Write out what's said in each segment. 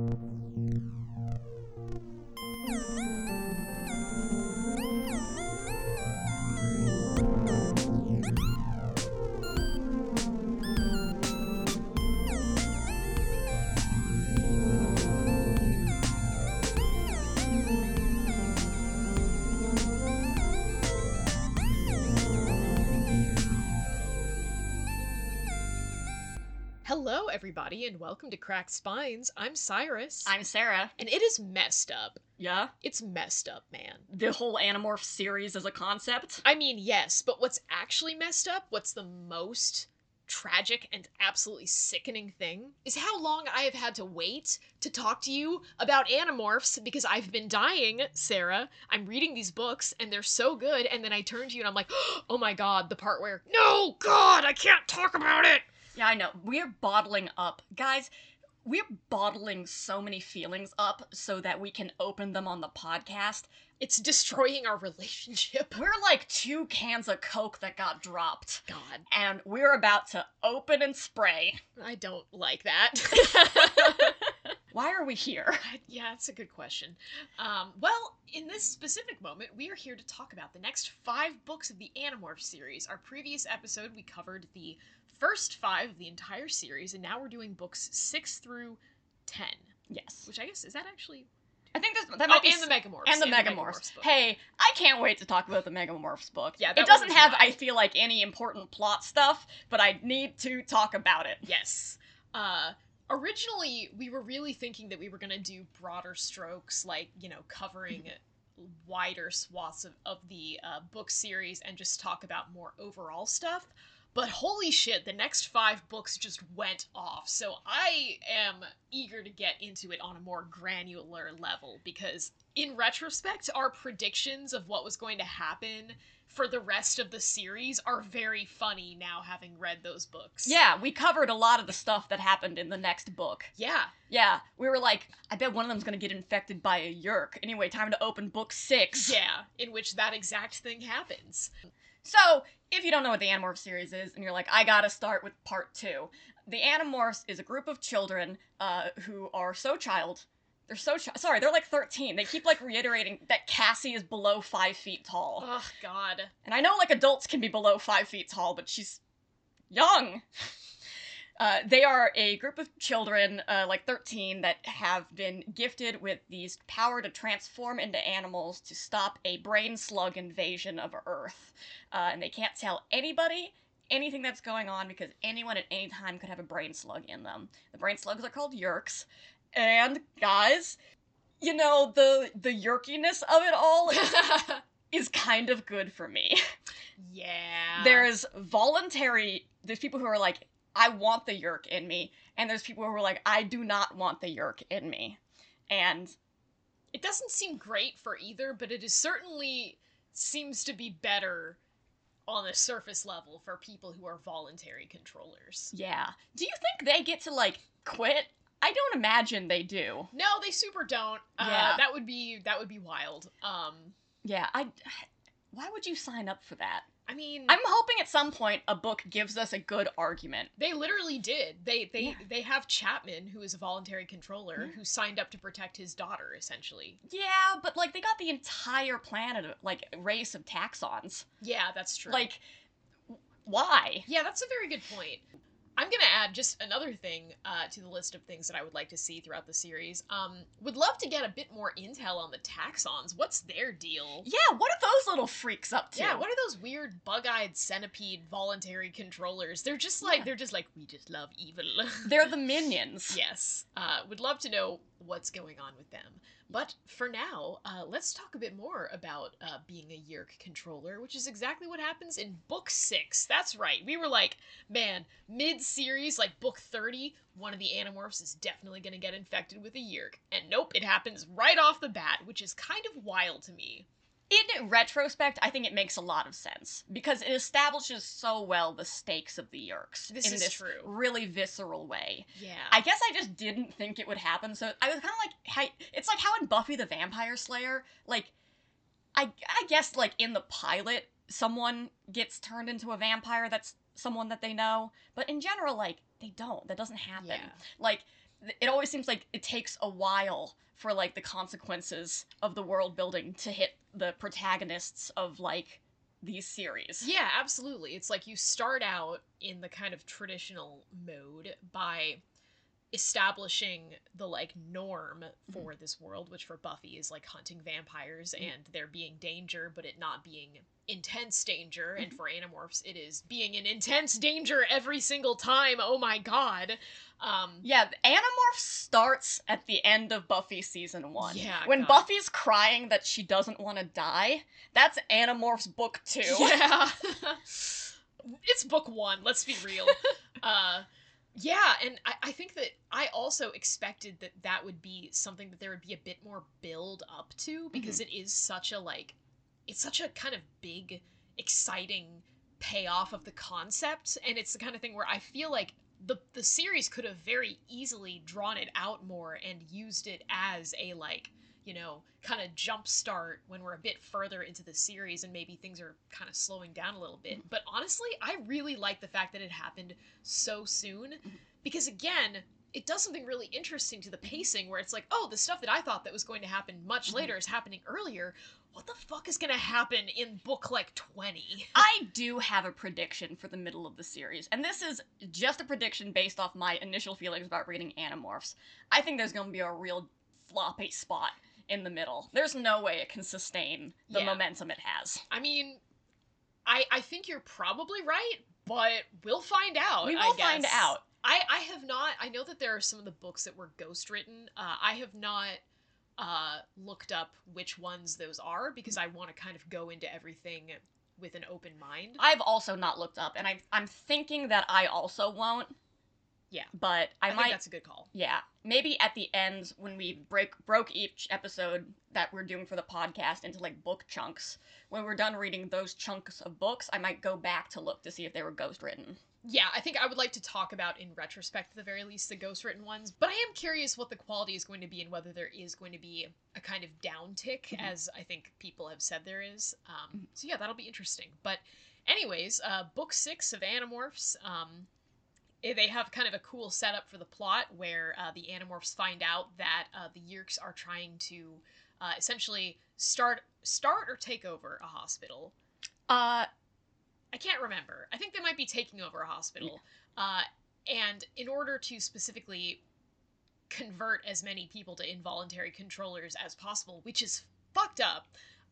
Hello, everybody, and welcome to Cracked Spines. I'm Cyrus. I'm Sarah. and it is messed up. Yeah? It's messed up, man. The whole Animorph series as a concept? I mean, yes, but what's actually messed up, what's the most tragic and absolutely sickening thing, is how long I have had to wait to talk to you about Animorphs because I've been dying, Sarah. I'm reading these books and they're so good, and then I turn to you and I'm like, oh my god, the part where, no, God, I can't talk about it! Yeah, I know. We're bottling up. Guys, we're bottling so many feelings up so that we can open them on the podcast. It's destroying our relationship. We're like two cans of Coke that got dropped. God, And we're about to open and spray. I don't like that. Why are we here? yeah, that's a good question. Um, well, in this specific moment, we are here to talk about the next five books of the Animorph series. Our previous episode, we covered the first five of the entire series, and now we're doing books six through ten. Yes. Which I guess is that actually I think this, that oh, might be and the Megamorphs and the Megamorphs. book. Hey, I can't wait to talk about the Megamorphs book. Yeah, it doesn't have, wild. I feel like, any important plot stuff, but I need to talk about it. Yes. Uh, originally, we were really thinking that we were going to do broader strokes, like, you know, covering wider swaths of, of the uh, book series and just talk about more overall stuff. But holy shit, the next five books just went off. So I am eager to get into it on a more granular level because, in retrospect, our predictions of what was going to happen for the rest of the series are very funny now having read those books. Yeah, we covered a lot of the stuff that happened in the next book. Yeah. Yeah, we were like, I bet one of them's gonna get infected by a yeerk. Anyway, time to open book six. Yeah, in which that exact thing happens. So, if you don't know what the Animorph series is, and you're like, I gotta start with part two, the Animorphs is a group of children uh, who are so child. They're so chi- sorry. They're like 13. They keep like reiterating that Cassie is below five feet tall, Oh god. and I know like adults can be below five feet tall, but she's young. Uh, they are a group of children, uh, like 13, that have been gifted with these power to transform into animals to stop a brain slug invasion of Earth. Uh, and they can't tell anybody anything that's going on because anyone at any time could have a brain slug in them. The brain slugs are called yeerks. And guys, you know the the yerkiness of it all is kind of good for me. yeah. there's voluntary there's people who are like i want the yeerk in me and there's people who are like i do not want the yeerk in me and It doesn't seem great for either, but it is certainly seems to be better on the surface level for people who are voluntary controllers. yeah do you think they get to like quit i don't imagine they do No, they super don't. Uh, Yeah. that would be that would be wild. Um, yeah i why would you sign up for that I mean, i'm hoping at some point a book gives us a good argument They literally did. They they Yeah. they have Chapman, who is a voluntary controller, Mhm. who signed up to protect his daughter, essentially. yeah but like they got the entire planet like race of taxxons Yeah, that's true. like why yeah, that's a very good point. I'm gonna add just another thing uh, to the list of things that I would like to see throughout the series. Um, would love to get a bit more intel on the taxxons. What's their deal? yeah what are those little freaks up to Yeah, what are those weird bug-eyed centipede voluntary controllers? They're just like Yeah. they're just like we just love evil. They're the minions. Yes. Uh, would love to know what's going on with them. But for now, uh, let's talk a bit more about uh, being a Yeerk controller, which is exactly what happens in Book 6. That's right. We were like, man, mid series, like Book 30, one of the Animorphs is definitely going to get infected with a Yeerk. And nope, it happens right off the bat, which is kind of wild to me. In retrospect, I think it makes a lot of sense because it establishes so well the stakes of the Yeerks This in is this true. really visceral way. Yeah. I guess I just didn't think it would happen, so I was kind of like, it's like how in Buffy the Vampire Slayer, like, I I guess like in the pilot, someone gets turned into a vampire that's someone that they know, but in general, like they don't. That doesn't happen. Yeah. Like it always seems like it takes a while for like the consequences of the world building to hit the protagonists of like these series. Yeah, absolutely. It's like you start out in the kind of traditional mode by establishing the like norm for this world which for buffy is like hunting vampires Mhm. and there being danger but it not being intense danger and Mhm. for animorphs it is being an intense danger every single time oh my god um Yeah, the Animorph starts at the end of Buffy season one. Yeah, When God. Buffy's crying that she doesn't want to die, that's Animorph's book two. Yeah. it's book one, let's be real. uh yeah, and I, I think that I also expected that that would be something that there would be a bit more build up to because mm-hmm. it is such a like it's such a kind of big, exciting payoff of the concept, and it's the kind of thing where I feel like the the series could have very easily drawn it out more and used it as a like you know kind of jump start when we're a bit further into the series and maybe things are kind of slowing down a little bit. Mm-hmm. But honestly i really like the fact that it happened so soon mm-hmm. because again it does something really interesting to the mm-hmm. pacing where it's like oh the stuff that i thought that was going to happen much Mhm. later is happening earlier. What the fuck is going to happen in book like 20 I do have a prediction for the middle of the series, and this is just a prediction based off my initial feelings about reading Animorphs. I think there's going to be a real floppy spot in the middle. There's no way it can sustain the Yeah. momentum it has. i mean i i think you're probably right but we'll find out we will find out. I I have not. I know that there are some of the books that were ghost written. Uh, I have not uh, looked up which ones those are because I want to kind of go into everything with an open mind. I've also not looked up, and I, I'm thinking that I also won't. Yeah. But I, might. I, think might. that's a good call. Yeah, maybe at the end when we break broke each episode that we're doing for the podcast into like book chunks. When we're done reading those chunks of books, I might go back to look to see if they were ghost written. Yeah, I think I would like to talk about in retrospect, at the very least, the ghost written ones. But I am curious what the quality is going to be and whether there is going to be a kind of downtick, Mhm. as I think people have said there is. Um, so yeah, that'll be interesting. But, anyways, uh, book six of Animorphs. Um, they have kind of a cool setup for the plot where uh, the Animorphs find out that uh, the Yeerks are trying to uh, essentially start start or take over a hospital. Uh, I can't remember. I think they might be taking over a hospital. Uh, and in order to specifically convert as many people to involuntary controllers as possible, which is fucked up.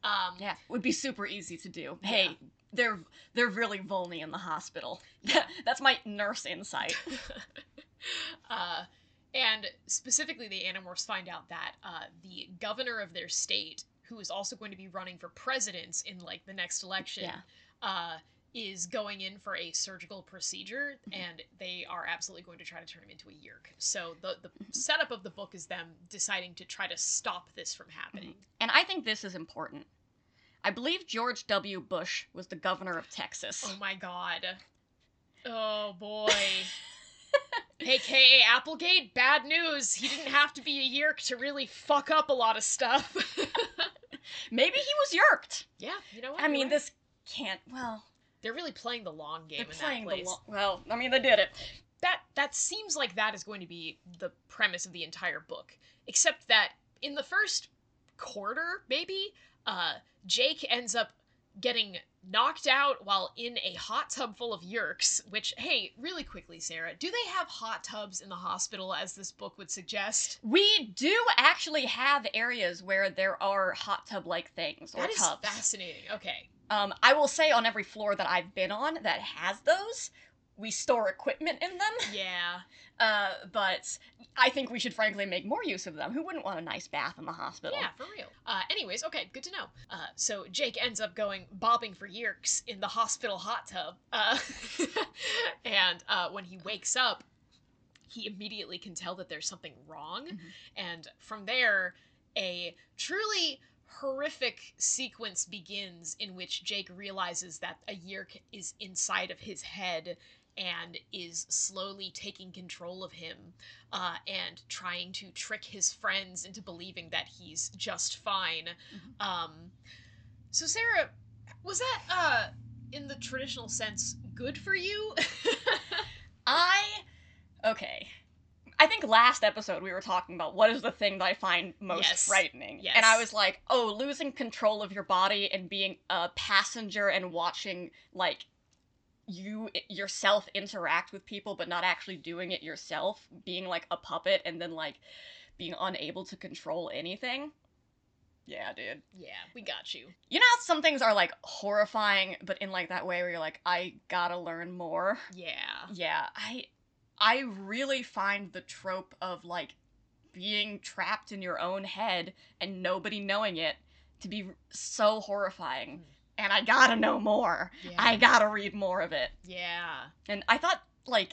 Um, yeah, would be super easy to do. Hey, Yeah. They're they're really vulny in the hospital. Yeah. That's my nurse insight. uh, and specifically, the Animorphs find out that uh, the governor of their state, who is also going to be running for president in like the next election, Yeah. uh, is going in for a surgical procedure, and they are absolutely going to try to turn him into a yeerk. So the the setup of the book is them deciding to try to stop this from happening. And I think this is important. I believe George W. Bush was the governor of Texas. Oh my god. Oh boy. AKA Applegate, bad news. He didn't have to be a yeerk to really fuck up a lot of stuff. Maybe he was yeerked. yeah, you know what? I mean, right. this can't. Well, they're really playing the long game they're in playing that the place. lo- well. I mean, they did it. that that seems like that is going to be the premise of the entire book except that in the first quarter maybe uh jake ends up getting knocked out while in a hot tub full of yeerks which hey really quickly sarah do they have hot tubs in the hospital as this book would suggest? We do actually have areas where there are hot tub like things or that is tubs. fascinating. Okay. Um, I will say on every floor that I've been on that has those, we store equipment in them. yeah Uh, but I think we should frankly make more use of them. Who wouldn't want a nice bath in the hospital? Yeah, for real. Uh, anyways, okay, good to know. Uh, so Jake ends up going bobbing for yeerks in the hospital hot tub, uh, and uh, when he wakes up, he immediately can tell that there's something wrong, Mhm. and from there, a truly horrific sequence begins in which Jake realizes that a yeerk is inside of his head and is slowly taking control of him uh, and trying to trick his friends into believing that he's just fine. Mhm. Um, so, Sarah, was that, uh, in the traditional sense, good for you? I okay. I think last episode we were talking about what is the thing that I find most Yes. frightening. Yes. And I was like, oh, losing control of your body and being a passenger and watching like you yourself interact with people but not actually doing it yourself, being like a puppet and then like being unable to control anything. Yeah, dude. Yeah, we got you. You know how some things are like horrifying, but in like that way where you're like, I gotta learn more. Yeah. Yeah, I I really find the trope of like being trapped in your own head and nobody knowing it to be so horrifying. Mm. And I gotta know more. Yeah. I gotta read more of it. yeah. And I thought like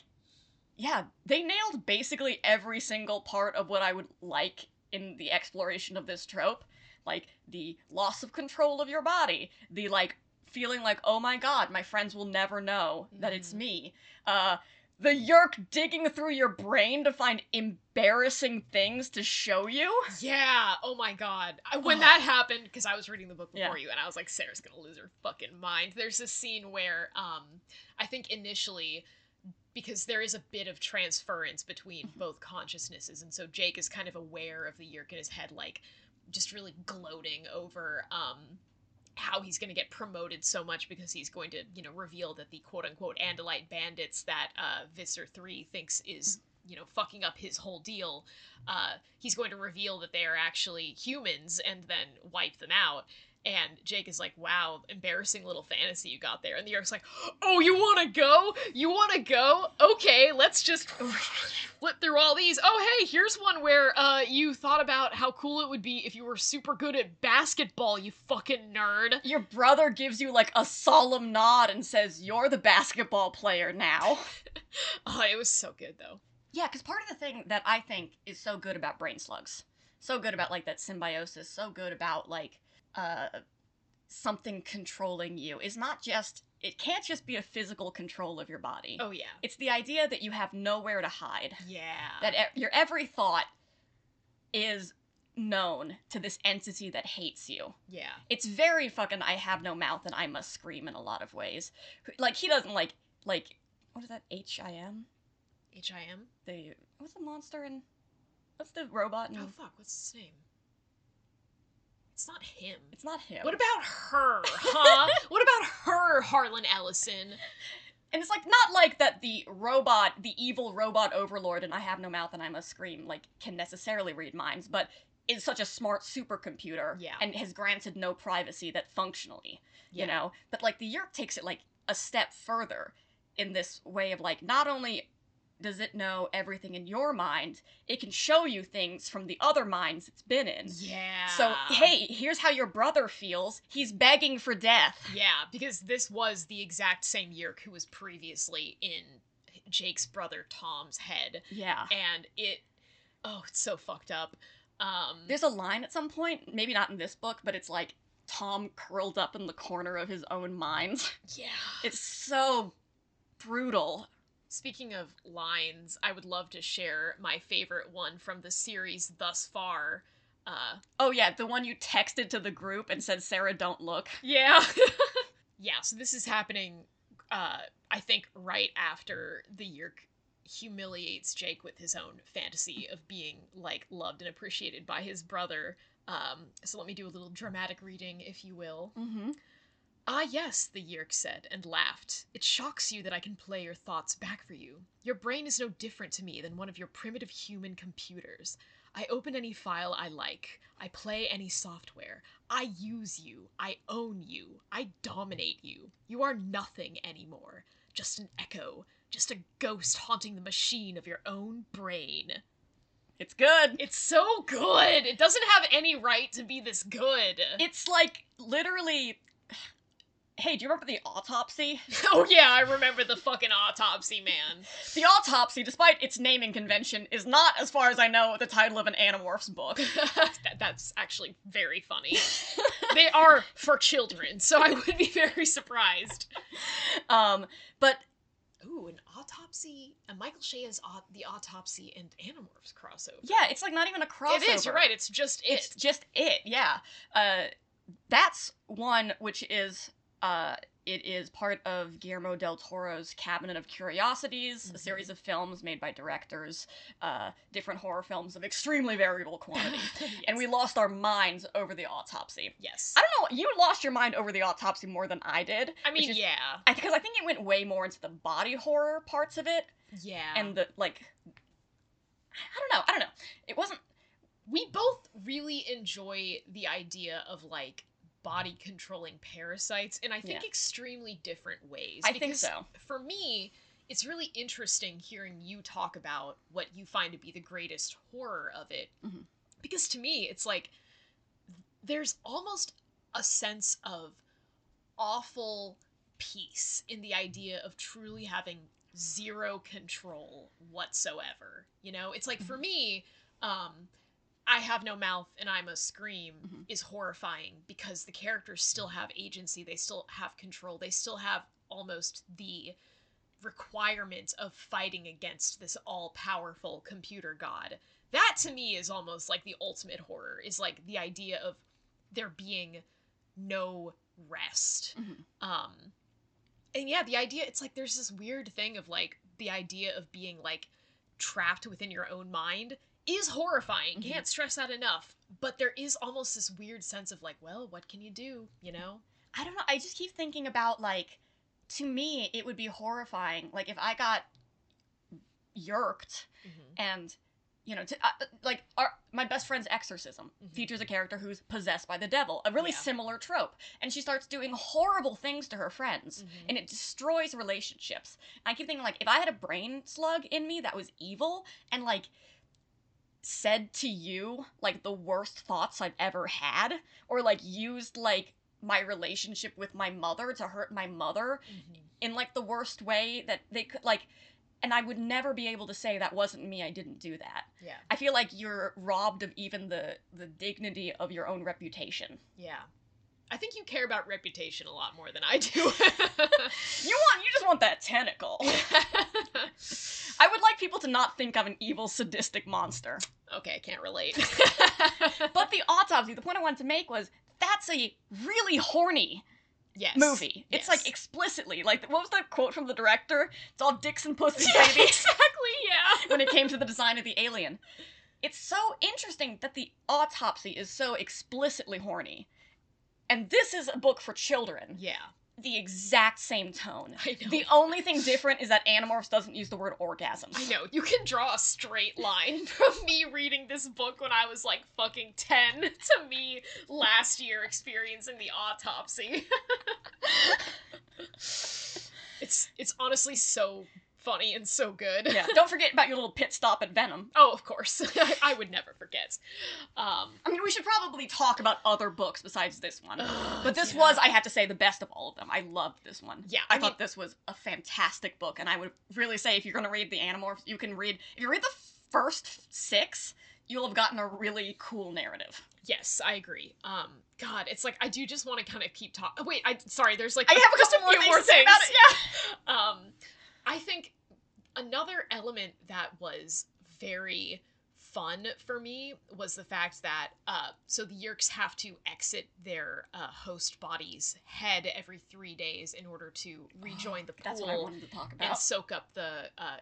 yeah, they nailed basically every single part of what I would like in the exploration of this trope. Like the loss of control of your body, the like feeling like, oh my god, my friends will never know that it's Mhm. me. Uh the yeerk digging through your brain to find embarrassing things to show you. Yeah. Oh my god. I, when Ugh. that happened, because I was reading the book Yeah. before you, and I was like, Sarah's gonna lose her fucking mind. There's a scene where, um, I think initially, because there is a bit of transference between Mm-hmm. both consciousnesses, and so Jake is kind of aware of the yeerk in his head, like just really gloating over, um. How he's going to get promoted so much because he's going to, you know, reveal that the quote unquote Andalite bandits that uh, Visser 3 thinks is, you know, fucking up his whole deal uh, he's going to reveal that they are actually humans and then wipe them out. And Jake is like, wow, embarrassing little fantasy you got there. And the Yeerk's like, oh, you want to go? You want to go? Okay, let's just flip through all these. Oh, hey, here's one where uh, you thought about how cool it would be if you were super good at basketball, you fucking nerd. Your brother gives you like a solemn nod and says, You're the basketball player now. Oh, it was so good, though. Yeah, because part of the thing that I think is so good about brain slugs, so good about like that symbiosis, so good about like uh something controlling you is not just it can't just be a physical control of your body. Oh, yeah. It's the idea that you have nowhere to hide. Yeah. That e- your every thought is known to this entity that hates you. yeah. It's very fucking I have no mouth and I must scream in a lot of ways. Like he doesn't like like what is that H I M? H I M? The what's the monster in what's the robot in Oh, fuck, what's his name? It's not him. It's not him. What about her, huh? what about her, Harlan Ellison? and it's like not like that the robot, the evil robot overlord and I have no mouth and I must scream like can necessarily read minds, but is such a smart supercomputer Yeah. and has granted no privacy that functionally, Yeah. you know. But like the Yeerk takes it like a step further in this way of like not only does it know everything in your mind, it can show you things from the other minds it's been in. Yeah. So, hey, here's how your brother feels. He's begging for death. Yeah, because this was the exact same Yeerk who was previously in Jake's brother Tom's head, Yeah. and it. Oh, it's so fucked up. Um, There's a line at some point, maybe not in this book, but it's like Tom curled up in the corner of his own mind. yeah. It's so brutal. Speaking of lines, I would love to share my favorite one from the series thus far. Uh, Oh yeah, the one you texted to the group and said Sarah don't look. Yeah. yeah, so this is happening uh I think right after the Yeerk humiliates Jake with his own fantasy of being like loved and appreciated by his brother. Um so let me do a little dramatic reading if you will. Mm-hmm. Ah, yes, the Yeerk said, and laughed. It shocks you that I can play your thoughts back for you. Your brain is no different to me than one of your primitive human computers. I open any file I like. I play any software. I use you. I own you. I dominate you. You are nothing anymore. Just an echo. Just a ghost haunting the machine of your own brain. It's good. It's so good! It doesn't have any right to be this good. It's like literally. Hey, do you remember the autopsy? oh, yeah, I remember the fucking autopsy, man. The autopsy, despite its naming convention, is not, as far as I know, the title of an Animorphs book. that, that's actually very funny. they are for children, so I would be very surprised. um, but Ooh, an autopsy, a Michael Shea's au- the autopsy and Animorphs crossover. yeah, it's like not even a crossover. It is. You're right. It's just it. It's just it, yeah. Uh, that's one which is uh, it is part of Guillermo del Toro's Cabinet of Curiosities, Mhm. a series of films made by directors, uh, different horror films of extremely variable quantity. And we lost our minds over the autopsy. yes. I don't know, you lost your mind over the autopsy more than I did. I mean, is- yeah, I because I think it went way more into the body horror parts of it yeah. and the like. I don't know. I don't know. It wasn't. we both really enjoy the idea of like body controlling parasites in I think Yeah. extremely different ways. I think so. For me, it's really interesting hearing you talk about what you find to be the greatest horror of it. Mhm. Because to me, it's like there's almost a sense of awful peace in the idea of truly having zero control whatsoever. You know, it's like for me, um, I have no mouth and I'm a scream Mhm. is horrifying because the characters still have agency, they still have control, they still have almost the requirement of fighting against this all powerful computer god. That to me is almost like the ultimate horror, is like the idea of there being no rest. Mhm. Um and yeah, the idea it's like there's this weird thing of like the idea of being like trapped within your own mind is horrifying. Mhm. Can't stress that enough. But there is almost this weird sense of like, well, what can you do? You know? I don't know. I just keep thinking about like, to me, it would be horrifying. Like if I got yeerked and, you know, to, uh, like our my best friend's exorcism Mhm. features a character who's possessed by the devil, a really Yeah. similar trope, and she starts doing horrible things to her friends. Mhm. And it destroys relationships. And I keep thinking, like, if I had a brain slug in me that was evil and, like, said to you, like, the worst thoughts I've ever had, or, like, used, like, my relationship with my mother to hurt my mother Mhm. in, like, the worst way that they could, like, and I would never be able to say that wasn't me, I didn't do that. Yeah. I feel like you're robbed of even the, the dignity of your own reputation. Yeah. I think you care about reputation a lot more than I do. You want, you just want that tentacle. I would like people to not think I'm an evil, sadistic monster. Okay, I can't relate. But the autopsy, the point I wanted to make was that's a really horny yes. movie. It's Yes. like explicitly like what was the quote from the director? It's all dicks and pussy, Yeah, baby. exactly, yeah. when it came to the design of the alien. It's so interesting that the autopsy is so explicitly horny. And this is a book for children. Yeah. The exact same tone. I know. The only thing different is that Animorphs doesn't use the word orgasm. I know. You can draw a straight line from me reading this book when I was like fucking 10 to me last year experiencing the autopsy. it's it's honestly so funny and so good. yeah. Don't forget about your little pit stop at Venom. Oh, of course. I, would never forget. Um I mean, we should probably talk about other books besides this one. ugh, But this yeah. was, I have to say, the best of all of them. I loved this one. Yeah, I, I thought this was a fantastic book, and I would really say if you're going to read the Animorphs, you can read. If you read the first six, you'll have gotten a really cool narrative. Yes, I agree. Um god, it's like I do just want to kind of keep talking. Wait, I sorry, there's like I have a couple more things more things. Yeah. um i think another element that was very fun for me was the fact that uh so the yeerks have to exit their uh, host body's head every three days in order to rejoin the pool That's what I wanted to talk and soak up the uh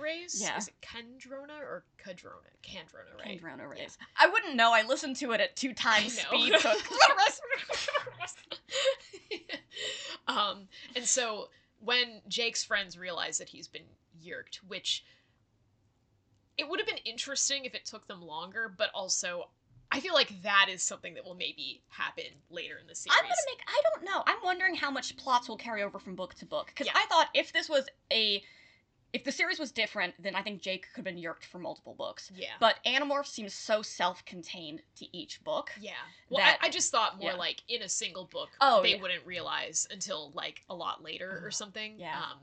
rays. Yeah. Is it Kandrona or Kadrona? Kandrona ray. Kendrona rays. I wouldn't know. I listened to it at two times speed. So um, and so when Jake's friends realize that he's been yeerked, which it would have been interesting if it took them longer, but also I feel like that is something that will maybe happen later in the series. I'm gonna make. I don't know. I'm wondering how much plots will carry over from book to book. Because Yeah. I thought if this was a, if the series was different, then I think Jake could have been yeerked for multiple books. yeah. But Animorph seems so self-contained to each book. yeah. Well, that- I, I just thought more yeah. like in a single book, Oh, they yeah. wouldn't realize until like a lot later or something. Yeah. Um,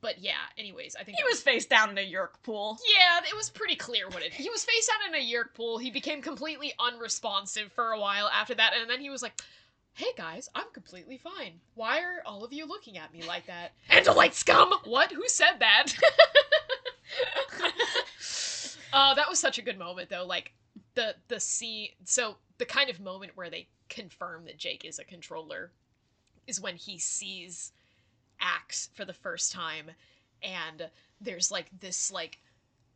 but yeah. Anyways, I think He that was face down in a yeerk pool. Yeah, it was pretty clear what it. He was face down in a yeerk pool. He became completely unresponsive for a while after that, and then he was like, "Hey guys, I'm completely fine. Why are all of you looking at me like that?" Andalite scum. What? Who said that? uh, that was such a good moment, though. Like the the scene. So the kind of moment where they confirm that Jake is a controller. is when he sees Ax for the first time, and there's like this like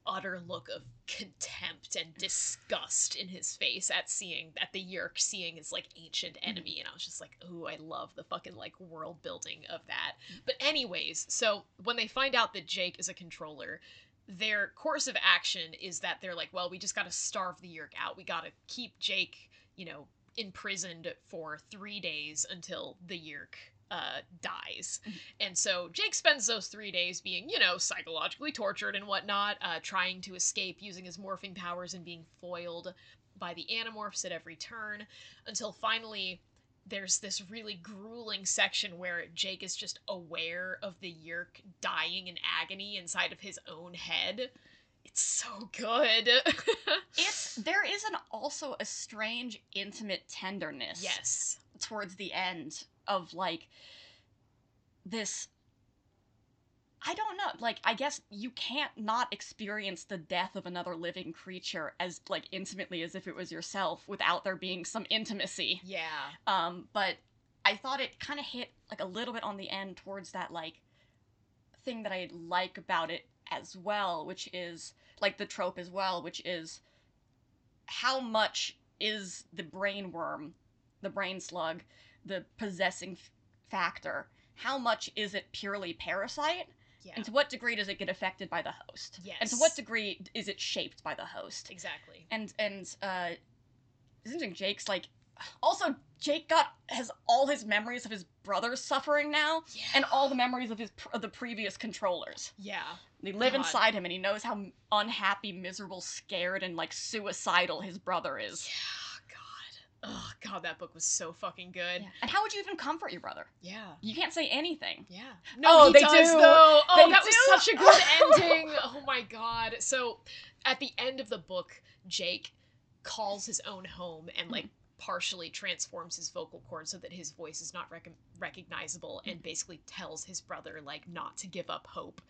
utter look of contempt and disgust in his face at seeing at the Yeerk seeing his like ancient mm-hmm. enemy and I was just like ooh I love the fucking like world building of that. But anyways so when they find out that Jake is a controller their course of action is that they're like well we just got to starve the Yeerk out. We got to keep Jake you know imprisoned for 3 days until the Yeerk uh, dies. And so Jake spends those three days being, you know, psychologically tortured and whatnot, uh, trying to escape using his morphing powers and being foiled by the Animorphs at every turn until finally there's this really grueling section where Jake is just aware of the Yeerk dying in agony inside of his own head. It's so good. It's there is an also a strange intimate tenderness yes. towards the end of like this I don't know. Like, I guess you can't not experience the death of another living creature as like intimately as if it was yourself without there being some intimacy. Yeah. Um, but I thought it kind of hit like a little bit on the end towards that like thing that I like about it as well, which is like the trope as well, which is how much is the brain worm, the brain slug, the possessing f- factor? How much is it purely parasite? Yeah. And to what degree does it get affected by the host? yes. And to what degree is it shaped by the host? Exactly. and and uh isn't Jake's like also Jake got has all his memories of his brother suffering now Yeah. and all the memories of his pr- of the previous controllers. Yeah. They live God. inside him and he knows how unhappy, miserable, scared and like suicidal his brother is. Yeah. Oh, God, that book was so fucking good. Yeah. And how would you even comfort your brother? Yeah. You can't say anything. Yeah. Oh, he they does, do. though. Oh, They that do. was such a good ending. Oh my god. So, at the end of the book, Jake calls his own home and like mm-hmm. partially transforms his vocal cord so that his voice is not rec- recognizable and mm-hmm. basically tells his brother like not to give up hope.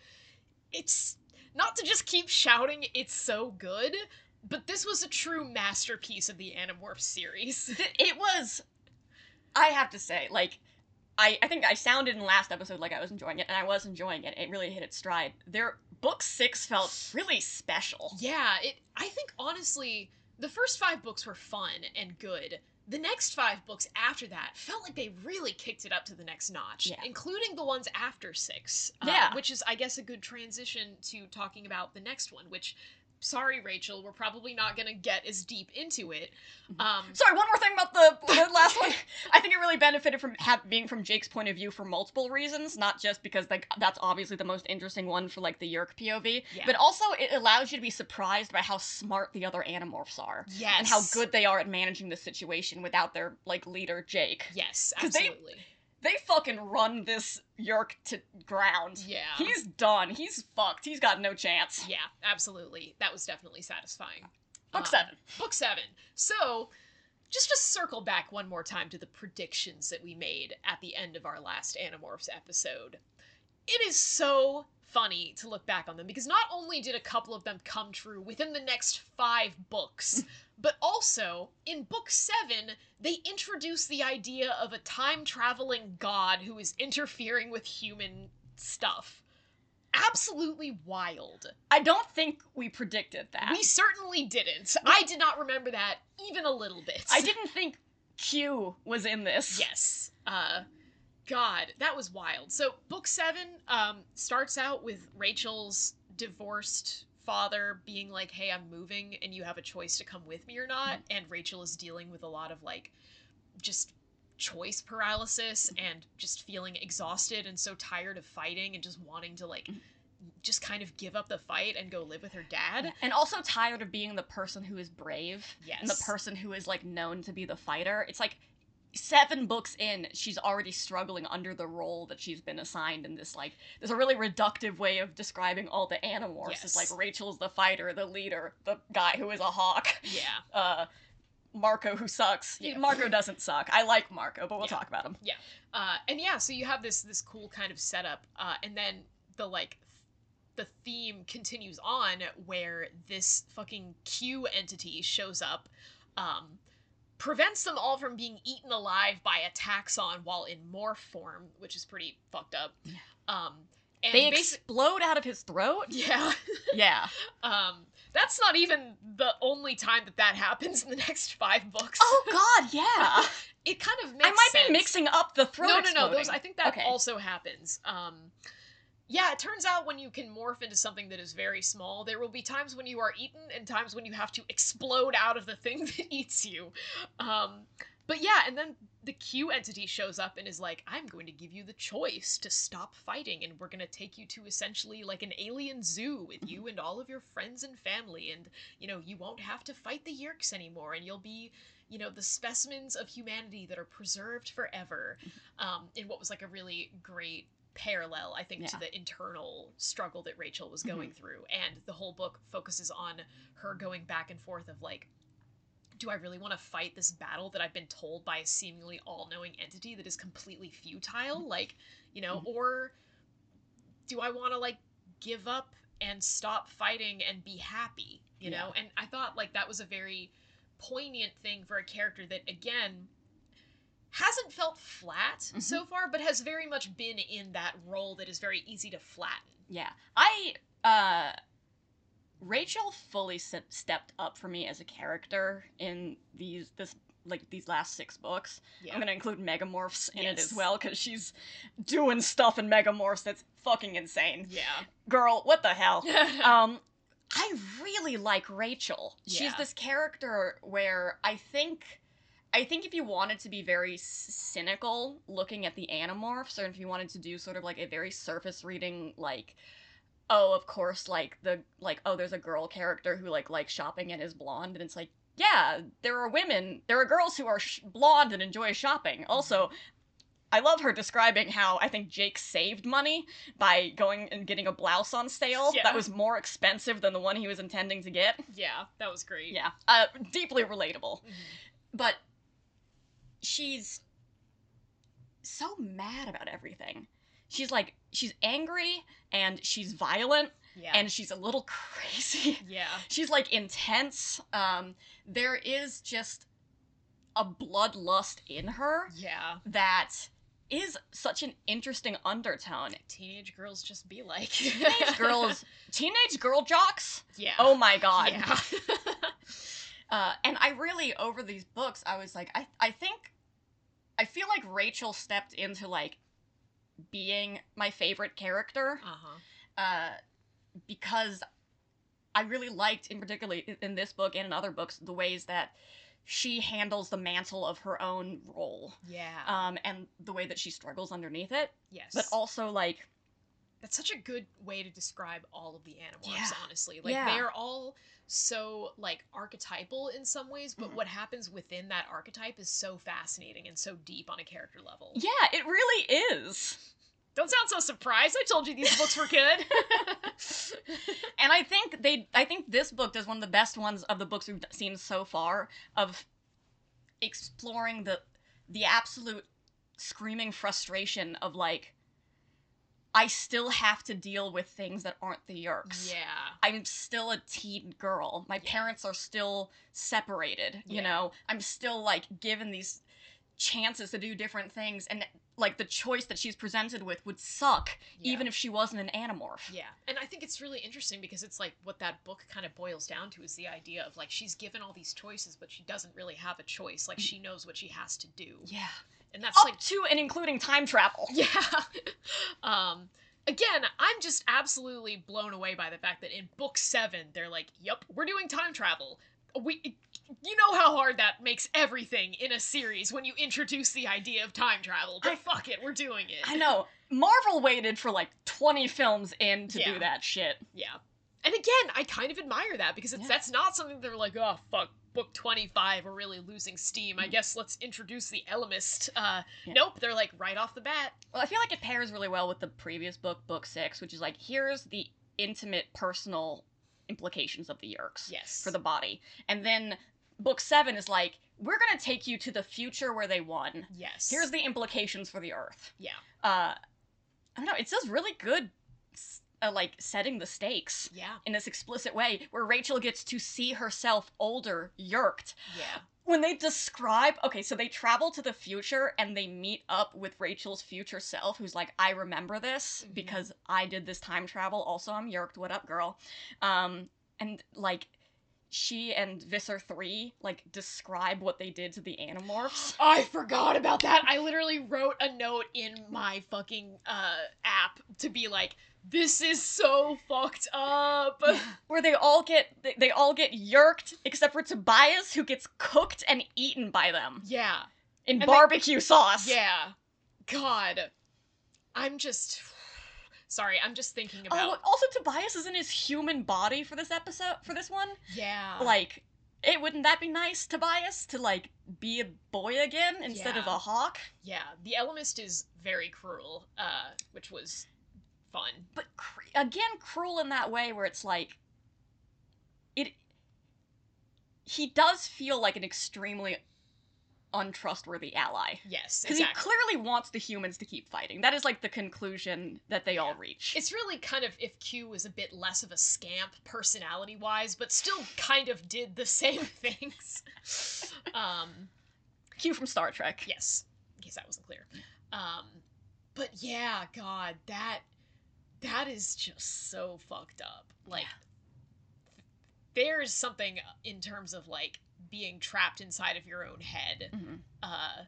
It's not to just keep shouting it's so good, but this was a true masterpiece of the Animorph series. It was I have to say, like I, I think I sounded in last episode like I was enjoying it, and I was enjoying it. It really hit its stride. Their book six felt really special. Yeah, it I think honestly, the first 5 books were fun and good. The next 5 books after that felt like they really kicked it up to the next notch, Yeah. including the ones after 6. uh, Yeah. which is I guess a good transition to talking about the next one, which sorry Rachel, we're probably not going to get as deep into it. Um Sorry, one more thing about the, the last one. I think it really benefited from ha- being from Jake's point of view for multiple reasons, not just because like that's obviously the most interesting one for like the Yeerk POV, Yeah. but also it allows you to be surprised by how smart the other Animorphs are yes. and how good they are at managing the situation without their like leader Jake. Yes, 'Cause they- absolutely. They fucking run this Yeerk to ground. yeah. He's done. He's fucked. He's got no chance. yeah, absolutely. That was definitely satisfying. Book Um, seven. Book seven. So, just to circle back one more time to the predictions that we made at the end of our last Animorphs episode. It is so funny to look back on them because not only did a couple of them come true within the next five books, but also in book seven, they introduce the idea of a time traveling god who is interfering with human stuff. Absolutely wild. I don't think we predicted that. We certainly didn't. I did not remember that even a little bit. I didn't think Q was in this. Yes. Uh God, that was wild. So book seven um starts out with Rachel's divorced father being like, Hey, I'm moving and you have a choice to come with me or not. And Rachel is dealing with a lot of like just choice paralysis and just feeling exhausted and so tired of fighting and just wanting to like just kind of give up the fight and go live with her dad. And also tired of being the person who is brave Yes. and the person who is like known to be the fighter. It's like seven books in, she's already struggling under the role that she's been assigned in this like there's a really reductive way of describing all the animorphs. It's like Rachel's the fighter, the leader, the guy who is a hawk. Yeah. Uh Marco who sucks. Yeah. Marco doesn't suck. I like Marco, but we'll Yeah. talk about him. Yeah. Uh, and yeah, so you have this this cool kind of setup, uh, and then the like the theme continues on where this fucking Q entity shows up, um, prevents them all from being eaten alive by a taxxon while in morph form, which is pretty fucked up. Um, and they basi- explode out of his throat. yeah. Yeah. Um, that's not even the only time that that happens in the next five books. Oh God, yeah. it kind of makes I might sense. be mixing up the throat. no, no, no. exploding. Those I think that Okay. also happens. Um, yeah, it turns out when you can morph into something that is very small, there will be times when you are eaten and times when you have to explode out of the thing that eats you. Um, but yeah, and then the Q entity shows up and is like, "I'm going to give you the choice to stop fighting, and we're going to take you to essentially like an alien zoo with you and all of your friends and family, and you know you won't have to fight the Yeerks anymore, and you'll be." You know, the specimens of humanity that are preserved forever um, in what was like a really great parallel, I think, to the internal struggle that Rachel was going mm-hmm. through. And the whole book focuses on her going back and forth of like, do I really want to fight this battle that I've been told by a seemingly all knowing entity that is completely futile? Mm-hmm. Like, you know, mm-hmm. or do I want to like give up and stop fighting and be happy? You know? And I thought like that was a very poignant thing for a character that, again, hasn't felt flat Mhm. so far, but has very much been in that role that is very easy to flatten. Yeah, I uh, Rachel fully se- stepped up for me as a character in these this like these last six books. Yeah. I'm gonna include Megamorphs in it as well because she's doing stuff in Megamorphs that's fucking insane. Yeah. Girl, what the hell? um, I really like Rachel. Yeah. She's this character where I think, I think if you wanted to be very s- cynical looking at the Animorphs, or if you wanted to do sort of like a very surface reading, like, oh, of course, like the like, oh, there's a girl character who like likes shopping and is blonde, and it's like, yeah, there are women, there are girls who are sh- blonde and enjoy shopping. Also. I love her describing how I think Jake saved money by going and getting a blouse on sale Yeah. that was more expensive than the one he was intending to get. yeah, that was great. Yeah, uh, deeply relatable. Mhm. But she's so mad about everything. She's like, she's angry and she's violent Yeah. and she's a little crazy. yeah. she's like intense. Um, there is just a bloodlust in her Yeah. that is such an interesting undertone. Teenage girls just be like Teenage girls, teenage girl jocks. Yeah. Oh my god. Yeah. Uh, and I really, over these books, I was like, I, I think, I feel like Rachel stepped into like being my favorite character uh-huh. uh, because I really liked, in particularly in- in this book and in other books, the ways that she handles the mantle of her own role, Yeah. um, and the way that she struggles underneath it, yes. but also like That's such a good way to describe all of the animorphs, Yeah. honestly. Like Yeah. they are all so like archetypal in some ways, but Mhm. what happens within that archetype is so fascinating and so deep on a character level. yeah, it really is. Don't sound so surprised. I told you these books were good. and I think they I think this book does one of the best ones of the books we've seen so far of exploring the the absolute screaming frustration of like I still have to deal with things that aren't the Yeerks. yeah. I'm still a teen girl. My Yeah. parents are still separated, you Yeah. know. I'm still like given these chances to do different things and like the choice that she's presented with would suck Yeah. even if she wasn't an animorph. Yeah, and I think it's really interesting because it's like what that book kind of boils down to is the idea of like she's given all these choices, but she doesn't really have a choice. Like she knows what she has to do, Yeah. and that's Up like to and including time travel. yeah. um, again, I'm just absolutely blown away by the fact that in book seven they're like, "Yep, we're doing time travel." We, you know how hard that makes everything in a series when you introduce the idea of time travel. But I- fuck it, we're doing it. I know. Marvel waited for like 20 films in to Yeah. do that shit. Yeah. And again, I kind of admire that because it's Yeah. that's not something they're like, oh fuck, book twenty five, we're really losing steam. I Mhm. guess let's introduce the Ellimist. Uh, Yeah. Nope, they're like right off the bat. Well, I feel like it pairs really well with the previous book, book six, which is like, here's the intimate, personal implications of the Yeerks Yes. for the body. And then book seven is like, we're gonna take you to the future where they won. yes. Here's the implications for the Earth. yeah. Uh, I don't know. It's just really good, uh, like setting the stakes Yeah. in this explicit way, where Rachel gets to see herself older, yeerked, Yeah. When they describe okay so they travel to the future and they meet up with rachel's future self who's like i remember this Mhm. because i did this time travel also i'm yeerked what up girl um and like she and visser 3 like describe what they did to the animorphs I forgot about that. I literally wrote a note in my fucking uh app to be like, this is so fucked up. where they all get they, they all get yeerked except for tobias who gets cooked and eaten by them Yeah. in And they- barbecue sauce Yeah. God. I'm just sorry, I'm just thinking Oh, about also Tobias is in his human body for this episode for this one. Yeah. Like, it wouldn't that be nice, Tobias, to like be a boy again instead of a hawk? yeah, the Ellimist is very cruel, uh, which was fun. But cr- again, cruel in that way where it's like, it. He does feel like an extremely untrustworthy ally. Yes, Because exactly. he clearly wants the humans to keep fighting. That is like the conclusion that they all reach. It's really kind of if Q was a bit less of a scamp personality wise, but still kind of did the same things. um, Q from Star Trek. yes, in case that wasn't clear. Um, but yeah, God, that that is just so fucked up. Like, there's something in terms of like being trapped inside of your own head, Mhm. uh,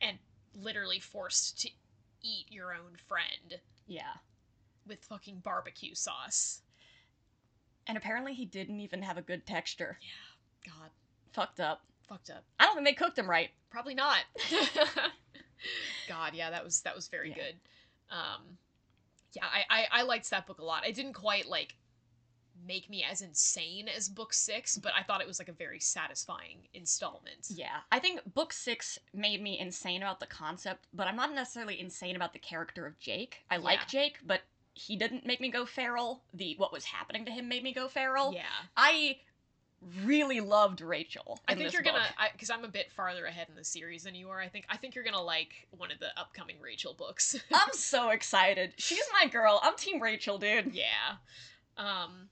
and literally forced to eat your own friend Yeah. with fucking barbecue sauce. And apparently he didn't even have a good texture. Yeah, God, Fucked up. fucked up. I don't think they cooked him right. Probably not. God, yeah, that was that was very Yeah. good. Um, yeah, I, I I liked that book a lot. It didn't quite like make me as insane as book six, but I thought it was like a very satisfying installment. Yeah. I think book six made me insane about the concept, but I'm not necessarily insane about the character of Jake. I Yeah. like Jake, but he didn't make me go feral. The what was happening to him made me go feral. Yeah, I really loved Rachel. I think you're book. gonna because I'm a bit farther ahead in the series than you are. I think I think you're gonna like one of the upcoming Rachel books. I'm so excited. She's my girl. I'm Team Rachel, dude. Yeah. Um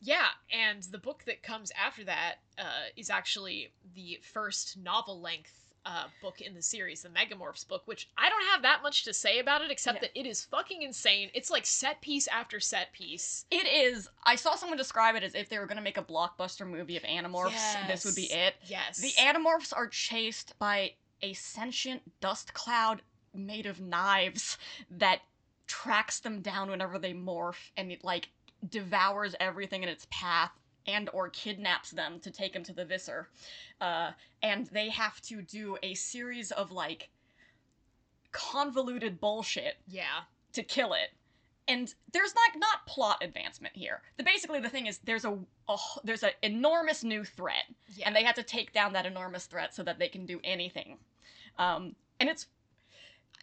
Yeah, and the book that comes after that uh, is actually the first novel length uh, book in the series, the Megamorphs book, which I don't have that much to say about it except Yeah. that it is fucking insane. It's like set piece after set piece. It is. I saw someone describe it as if they were gonna make a blockbuster movie of Animorphs. This would be it. Yes. The Animorphs are chased by a sentient dust cloud made of knives that tracks them down whenever they morph and it like devours everything in its path and or kidnaps them to take them to the visser. Uh, and they have to do a series of like convoluted bullshit yeah. to kill it. And there's like not plot advancement here. The basically the thing is there's a there's an enormous new threat Yeah. and they have to take down that enormous threat so that they can do anything. Um, and it's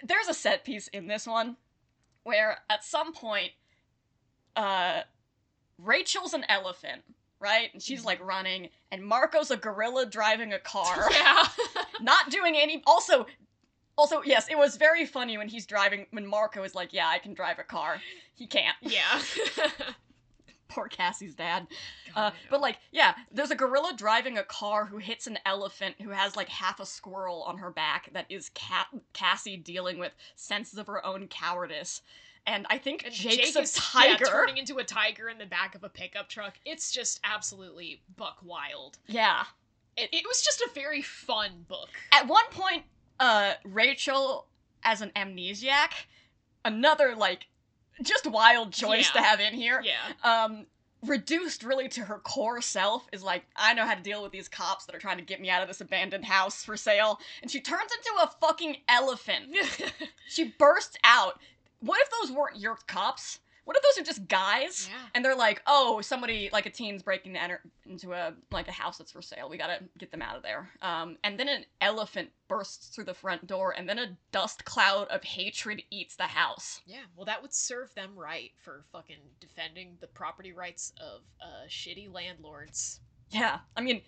there's a set piece in this one where at some point, uh, Rachel's an elephant, right? And she's like running, and Marco's a gorilla driving a car, yeah. not doing any. Also, also yes, it was very funny when he's driving. When Marco is like, "Yeah, I can drive a car," he can't. yeah. Poor Cassie's dad. God, Uh, but like, yeah, there's a gorilla driving a car who hits an elephant who has like half a squirrel on her back. That is Ca- Cassie dealing with senses of her own cowardice, and I think And Jake's Jake is yeah, turning into a tiger in the back of a pickup truck. It's just absolutely buck wild. yeah. It, it was just a very fun book. At one point, uh, Rachel as an amnesiac, another like just wild choice Yeah. to have in here. Yeah. um reduced really to her core self is like i know how to deal with these cops that are trying to get me out of this abandoned house for sale and she turns into a fucking elephant she bursts out what if those weren't your cops what if those are just guys Yeah. and they're like oh somebody like a teen's breaking into a like a house that's for sale we gotta get them out of there um and then an elephant bursts through the front door and then a dust cloud of hatred eats the house Yeah, well, that would serve them right for fucking defending the property rights of uh, shitty landlords. Yeah, I mean,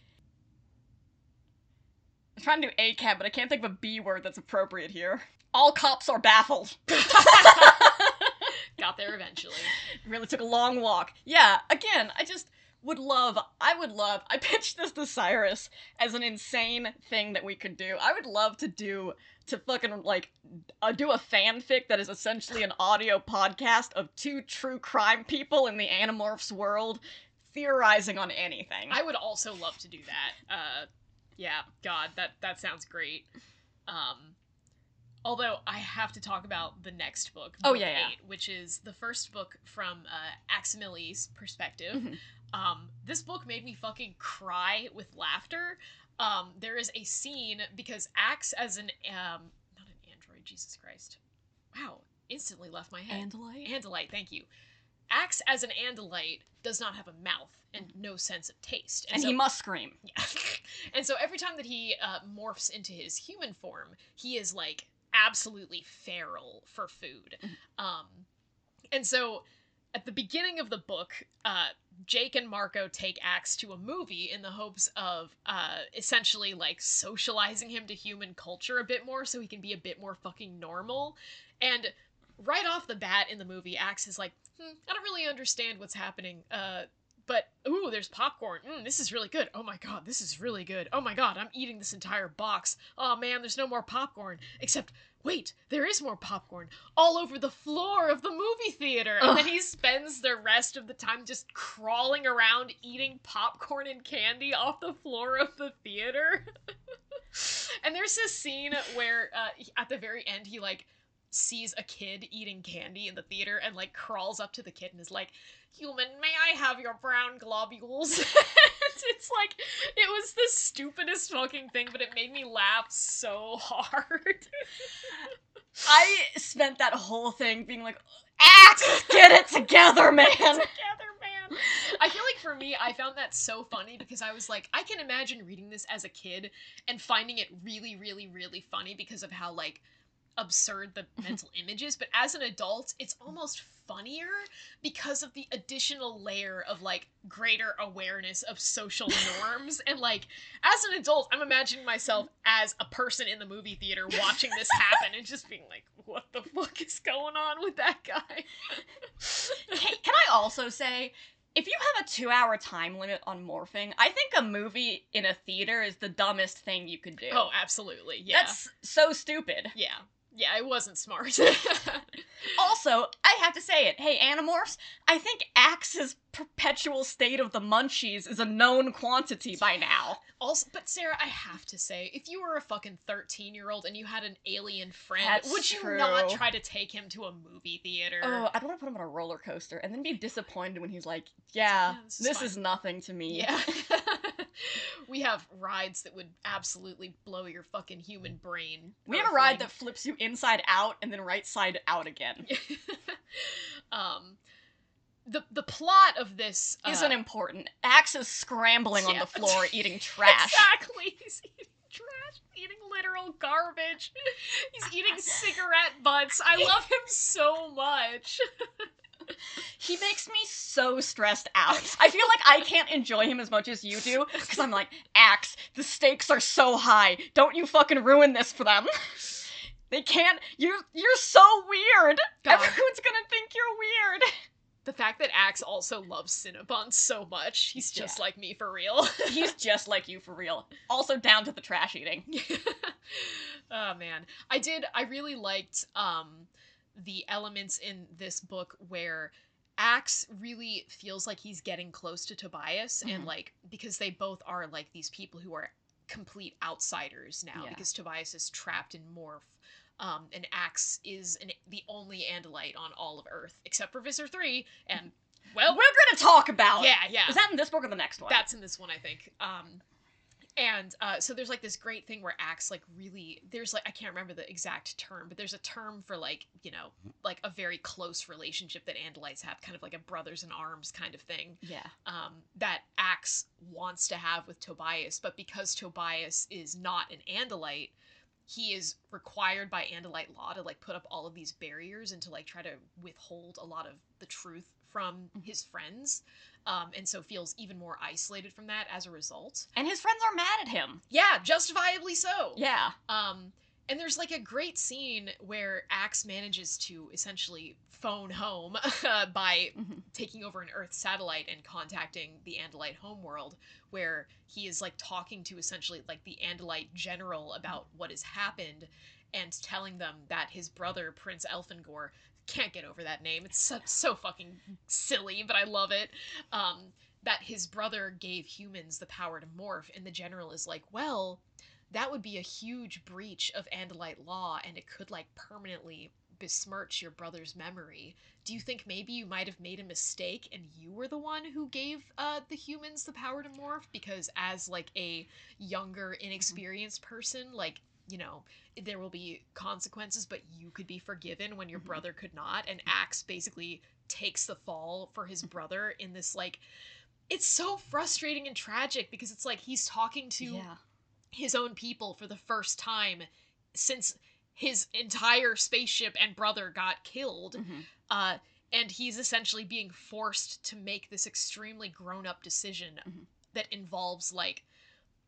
I'm trying to do A cab, but I can't think of a B word that's appropriate here. All cops are baffled. Got there eventually. really took a long walk. Yeah, again, I just would love, I would love, I pitched this to Cyrus as an insane thing that we could do. I would love to do, to fucking, like, uh, do a fanfic that is essentially an audio podcast of two true crime people in the Animorphs world theorizing on anything. I would also love to do that. Uh, yeah, God, that that sounds great. Um, although I have to talk about the next book. Oh, book yeah, yeah. eight, which is the first book from uh, Aximili's perspective. Mhm. Um, this book made me fucking cry with laughter. Um, there is a scene because Ax as an um, not an android, Jesus Christ, wow, instantly left my head. Andalite? Andalite, thank you. Ax as an Andalite does not have a mouth and no sense of taste, and so, he must scream. yeah. and so every time that he uh, morphs into his human form, he is like absolutely feral for food. Um, and so at the beginning of the book, uh, Jake and Marco take Ax to a movie in the hopes of uh, essentially like socializing him to human culture a bit more so he can be a bit more fucking normal. And right off the bat in the movie, Ax is like, hmm, I don't really understand what's happening. Uh, but ooh, there's popcorn. Mm, this is really good. Oh my god, this is really good. Oh my god, I'm eating this entire box. Oh man, there's no more popcorn. Except, wait, there is more popcorn all over the floor of the movie theater. And then he spends the rest of the time just crawling around eating popcorn and candy off the floor of the theater. and there's this scene where uh, at the very end he like sees a kid eating candy in the theater and like crawls up to the kid and is like human may i have your brown globules? It's like it was the stupidest fucking thing but it made me laugh so hard. I spent that whole thing being like, Ax, get it together, man! together man. I feel like for me i found that so funny because i was like i can imagine reading this as a kid and finding it really really really funny because of how like absurd the mental image is but as an adult it's almost funnier because of the additional layer of like greater awareness of social norms and like as an adult i'm imagining myself as a person in the movie theater watching this happen and just being like what the fuck is going on with that guy Can, can I also say, if you have a two hour time limit on morphing, I think a movie in a theater is the dumbest thing you could do. oh absolutely yeah That's so stupid. Yeah. Yeah, it wasn't smart. Also, I have to say it. Hey, Animorphs, I think Ax's perpetual state of the munchies is a known quantity by now. also, but Sarah, I have to say, if you were a fucking 13 year old and you had an alien friend, That's would you true. not try to take him to a movie theater? Oh, I don't want to put him on a roller coaster and then be disappointed when he's like, yeah, Yeah, this this, is is, nothing to me. yeah. we have rides that would absolutely blow your fucking human brain. We have a ride that flips you inside out and then right side out again. um, the the plot of this uh, Isn't important. Ax is scrambling on the floor eating trash. Exactly. He's eating trash, eating literal garbage. He's eating cigarette butts. I love him so much. He makes me so stressed out. I feel like I can't enjoy him as much as you do because I'm like, Ax, the stakes are so high. Don't you fucking ruin this for them. They can't. You're you're so weird. God. Everyone's gonna think you're weird. The fact that Ax also loves Cinnabon so much, he's just Yeah. like me for real. He's just like you for real. Also down to the trash eating. oh man. I did I really liked um the elements in this book where Ax really feels like he's getting close to Tobias and Mhm. like because they both are like these people who are complete outsiders now Yeah. because Tobias is trapped in Morph. Um, and Ax is an, the only Andalite on all of Earth except for Visser 3 and well We're gonna talk about. yeah, yeah. Is that in this book or the next one? That's in this one, I think. Um, and uh, so there's like this great thing where Ax like really there's like I can't remember the exact term, but there's a term for like you know like a very close relationship that Andalites have, kind of like a brothers in arms kind of thing. yeah. Um, that Ax wants to have with Tobias, but because Tobias is not an Andalite, he is required by Andalite law to like put up all of these barriers and to like try to withhold a lot of the truth from his friends. Um, and so feels even more isolated from that as a result. And his friends are mad at him. Yeah, justifiably so. Yeah. Um, And there's like a great scene where Ax manages to essentially phone home uh, by Mhm. taking over an Earth satellite and contacting the Andalite homeworld, where he is like talking to essentially like the Andalite general about what has happened and telling them that his brother, Prince Elfangor, can't get over that name. It's so, so fucking silly, but I love it. Um, that his brother gave humans the power to morph, and the general is like, well, that would be a huge breach of Andalite law, and it could like permanently besmirch your brother's memory. Do you think maybe you might have made a mistake and you were the one who gave uh, the humans the power to morph? Because as like a younger, inexperienced person, like you know, there will be consequences, but you could be forgiven when your Mhm. brother could not. And Ax basically takes the fall for his brother in this like. It's so frustrating and tragic because it's like he's talking to yeah. his own people for the first time since his entire spaceship and brother got killed Mhm. uh, and he's essentially being forced to make this extremely grown-up decision Mhm. that involves like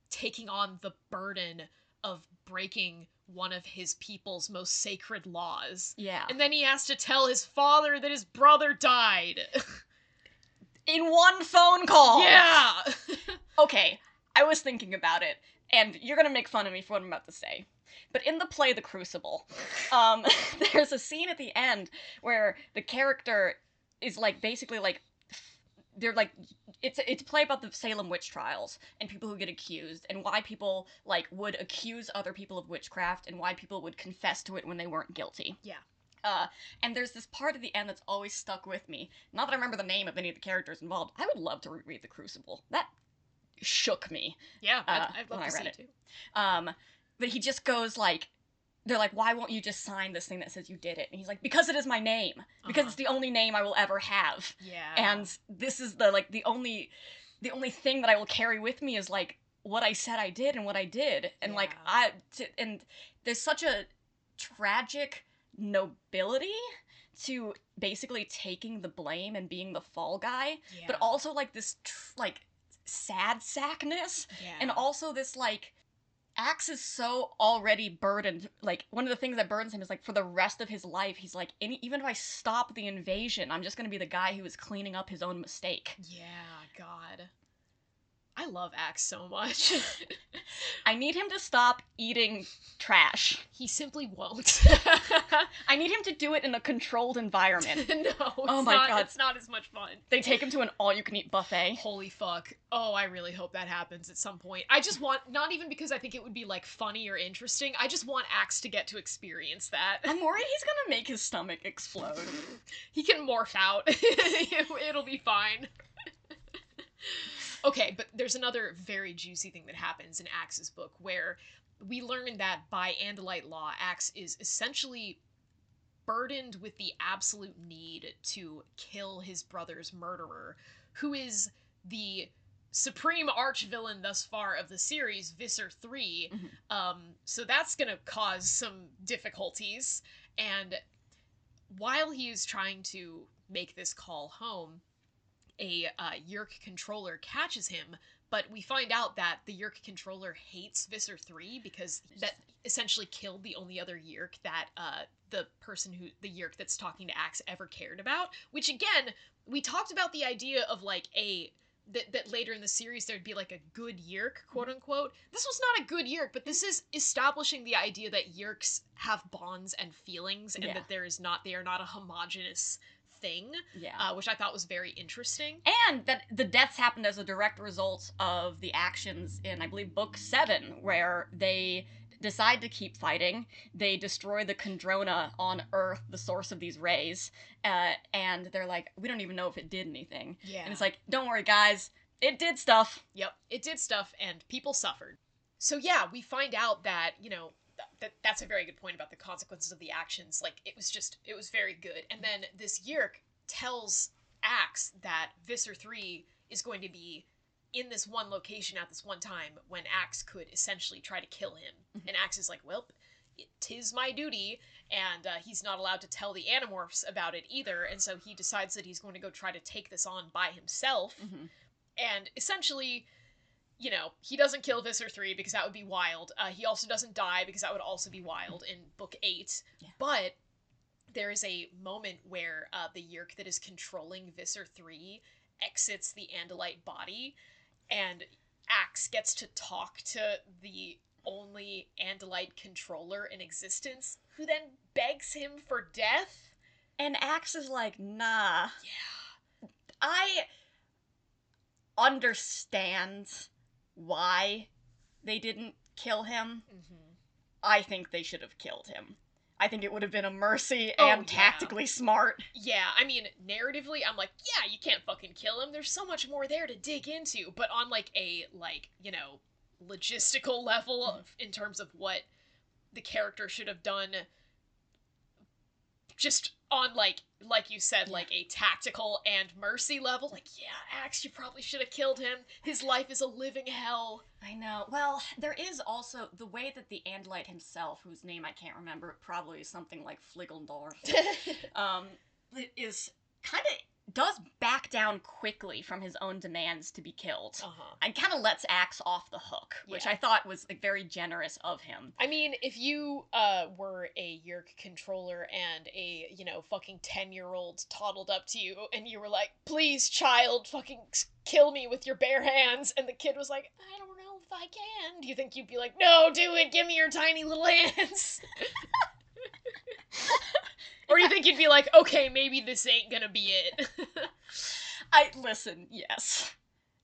taking on the burden of breaking one of his people's most sacred laws Yeah. and then he has to tell his father that his brother died In one phone call. yeah Okay, I was thinking about it, and you're gonna make fun of me for what I'm about to say. But in the play The Crucible, um, there's a scene at the end where the character is like basically like they're like it's it's a play about the Salem witch trials and people who get accused and why people like would accuse other people of witchcraft and why people would confess to it when they weren't guilty. Yeah. Uh, and there's this part at the end that's always stuck with me. Not that I remember the name of any of the characters involved. I would love to reread The Crucible. That shook me. yeah I'd, Uh, I'd love to read see it too Um, but he just goes like, they're like, why won't you just sign this thing that says you did it? And he's like, because it is my name. Because Uh-huh. it's the only name I will ever have. yeah And this is the like the only, the only thing that I will carry with me is like what I said I did and what I did. And like Yeah. I t- and there's such a tragic nobility to basically taking the blame and being the fall guy, yeah. but also like this tr- like sad sackness yeah. and also this like Ax is so already burdened. Like one of the things that burdens him is like for the rest of his life, he's like, even if I stop the invasion, I'm just gonna be the guy who is cleaning up his own mistake. Yeah, God. I love Ax so much. I need him to stop eating trash. he simply won't. I need him to do it in a controlled environment. no, it's Oh my not, God. it's not as much fun. They take him to an all-you-can-eat buffet. Holy fuck. Oh, I really hope that happens at some point. I just want, not even because I think it would be like funny or interesting, I just want Ax to get to experience that. I'm worried he's gonna make his stomach explode. he can morph out. It'll be fine. Okay, but there's another very juicy thing that happens in Ax's book where we learn that by Andalite law, Ax is essentially burdened with the absolute need to kill his brother's murderer, who is the supreme arch villain thus far of the series, Visser 3. Mhm. Um, so that's gonna cause some difficulties. And while he is trying to make this call home, a uh, Yeerk controller catches him, but we find out that the Yeerk controller hates Visser 3 because that essentially killed the only other Yeerk that uh, the person who, the Yeerk that's talking to Ax ever cared about. Which again, we talked about the idea of like a. That, that later in the series there'd be like a good Yeerk, quote unquote. This was not a good Yeerk, but this is establishing the idea that Yeerks have bonds and feelings, and Yeah. that there is not they are not a homogenous thing, Yeah. uh, which I thought was very interesting. and that the deaths happened as a direct result of the actions in, I believe, Book 7, where they decide to keep fighting. They destroy the Kandrona on Earth, the source of these rays, uh, and they're like, we don't even know if it did anything. Yeah. And it's like, don't worry, guys, it did stuff. Yep, it did stuff and people suffered. So yeah, we find out that, you know, that that's a very good point about the consequences of the actions. Like it was just it was very good. And then this Yeerk tells Ax that Visser 3 is going to be in this one location at this one time when Ax could essentially try to kill him. Mhm. And Ax is like, "Well, it tis my duty." And uh, he's not allowed to tell the Animorphs about it either, and so he decides that he's going to go try to take this on by himself Mhm. and essentially you know, he doesn't kill Visser 3 because that would be wild. Uh, he also doesn't die because that would also be wild in book 8. Yeah. But there is a moment where uh, the Yeerk that is controlling Visser 3 exits the Andalite body, and Ax gets to talk to the only Andalite controller in existence, who then begs him for death. And Ax is like, nah. Yeah. I understand why they didn't kill him. Mm-hmm. I think they should have killed him. I think it would have been a mercy Oh, and yeah. tactically smart. Yeah, I mean, narratively, I'm like, yeah, you can't fucking kill him. There's so much more there to dig into. But on like a like, you know, logistical level of, in terms of what the character should have done just on like like you said, like a tactical and mercy level, like, yeah, Ax, you probably should have killed him. His life is a living hell. I know. Well, there is also the way that the Andalite himself, whose name I can't remember, probably something like Fliggendorf, um, is kind of does back down quickly from his own demands to be killed. uh-huh. And kind of lets Ax off the hook, which Yeah. I thought was like very generous of him. I mean, if you uh, were a Yeerk controller and a, you know, fucking 10 year old toddled up to you and you were like, please, child, fucking kill me with your bare hands, and the kid was like, I don't know if I can, do you think you'd be like, no, do it, give me your tiny little hands? or do you think you'd be like, okay, maybe this ain't gonna be it? I listen, yes.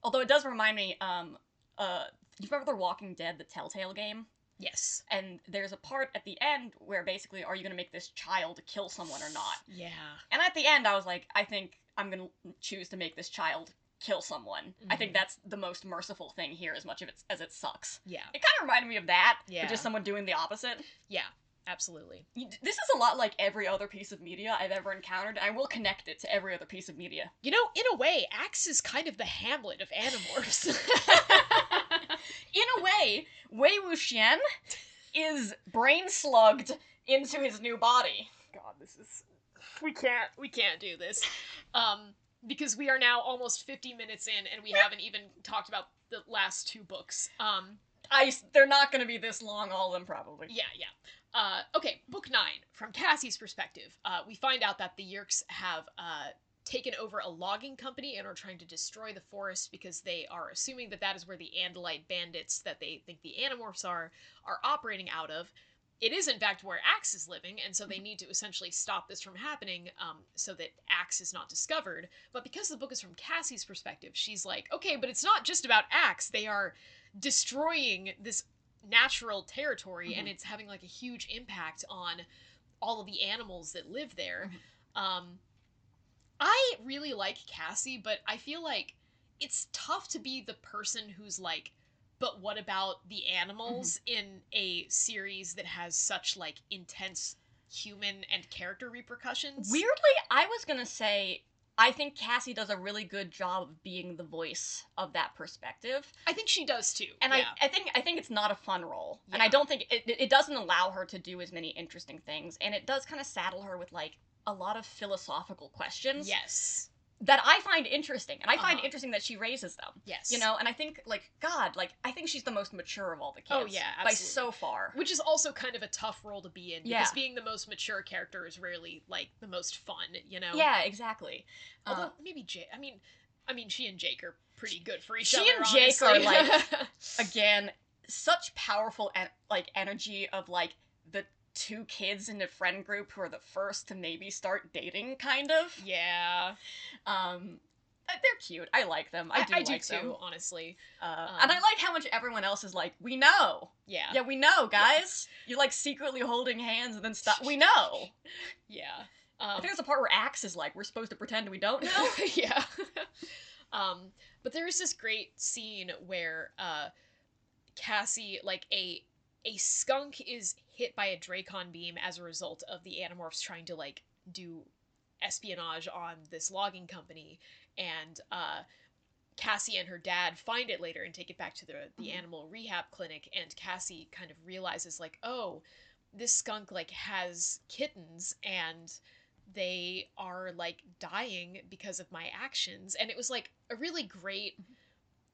Although it does remind me, um, uh, you remember The Walking Dead, the Telltale game? yes. And there's a part at the end where basically, are you gonna make this child kill someone or not? Yeah. And at the end, I was like, I think I'm gonna choose to make this child kill someone. I think Mhm. that's the most merciful thing here, as much of it as it sucks. Yeah. It kind of reminded me of that, Yeah. but just someone doing the opposite. Yeah. Absolutely. This is a lot like every other piece of media I've ever encountered, and I will connect it to every other piece of media. You know, in a way, Ax is kind of the Hamlet of Animorphs. In a way, Wei Wuxian is brain slugged into his new body. God, this is we can't we can't do this. Um because we are now almost 50 minutes in and we haven't even talked about the last two books. Um I, they're not going to be this long, all of them probably. yeah, yeah. Uh okay, book 9 from Cassie's perspective. Uh we find out that the Yeerks have uh taken over a logging company and are trying to destroy the forest because they are assuming that that is where the Andalite bandits that they think the Animorphs are are operating out of. It is in fact where Ax is living, and so they need to essentially stop this from happening, um, so that Ax is not discovered. But because the book is from Cassie's perspective, she's like, okay, but it's not just about Ax. They are destroying this natural territory, and Mhm. it's having like a huge impact on all of the animals that live there. Um, I really like Cassie, but I feel like it's tough to be the person who's like, but what about the animals in a series that has such like intense human and character repercussions? Weirdly, I was to say I think Cassie does a really good job of being the voice of that perspective. I think she does too. And yeah. I, I think I think it's not a fun role. And I don't think it it doesn't allow her to do as many interesting things. And it does kind of saddle her with like a lot of philosophical questions yes, that I find interesting. And I find Uh-huh. interesting that she raises them. yes, You know, and I think like God, like I think she's the most mature of all the kids. Oh, yeah, by so far. which is also kind of a tough role to be in because Yeah. being the most mature character is rarely like the most fun. You know. Yeah, exactly. Although Uh, maybe Jake. I mean, I mean, she and Jake are pretty good for each She other. She and Jake are, like again, such powerful en- like energy of like the two kids in a friend group who are the first to maybe start dating, kind of. yeah. Um, they're cute. I like them. I I, do I like do them. too, honestly. Uh, Um, and I like how much everyone else is like, we know. Yeah. Yeah, we know, guys. You're like secretly holding hands and then stop. We know. Yeah. I Um, think there's a part where Ax is like, we're supposed to pretend we don't know. yeah. um, but there is this great scene where uh, Cassie, like a a skunk, is hit by a Dracon beam as a result of the Animorphs trying to like do espionage on this logging company, and uh, Cassie and her dad find it later and take it back to the the Mhm. animal rehab clinic, and Cassie kind of realizes like, oh, this skunk like has kittens and they are like dying because of my actions and it was like a really great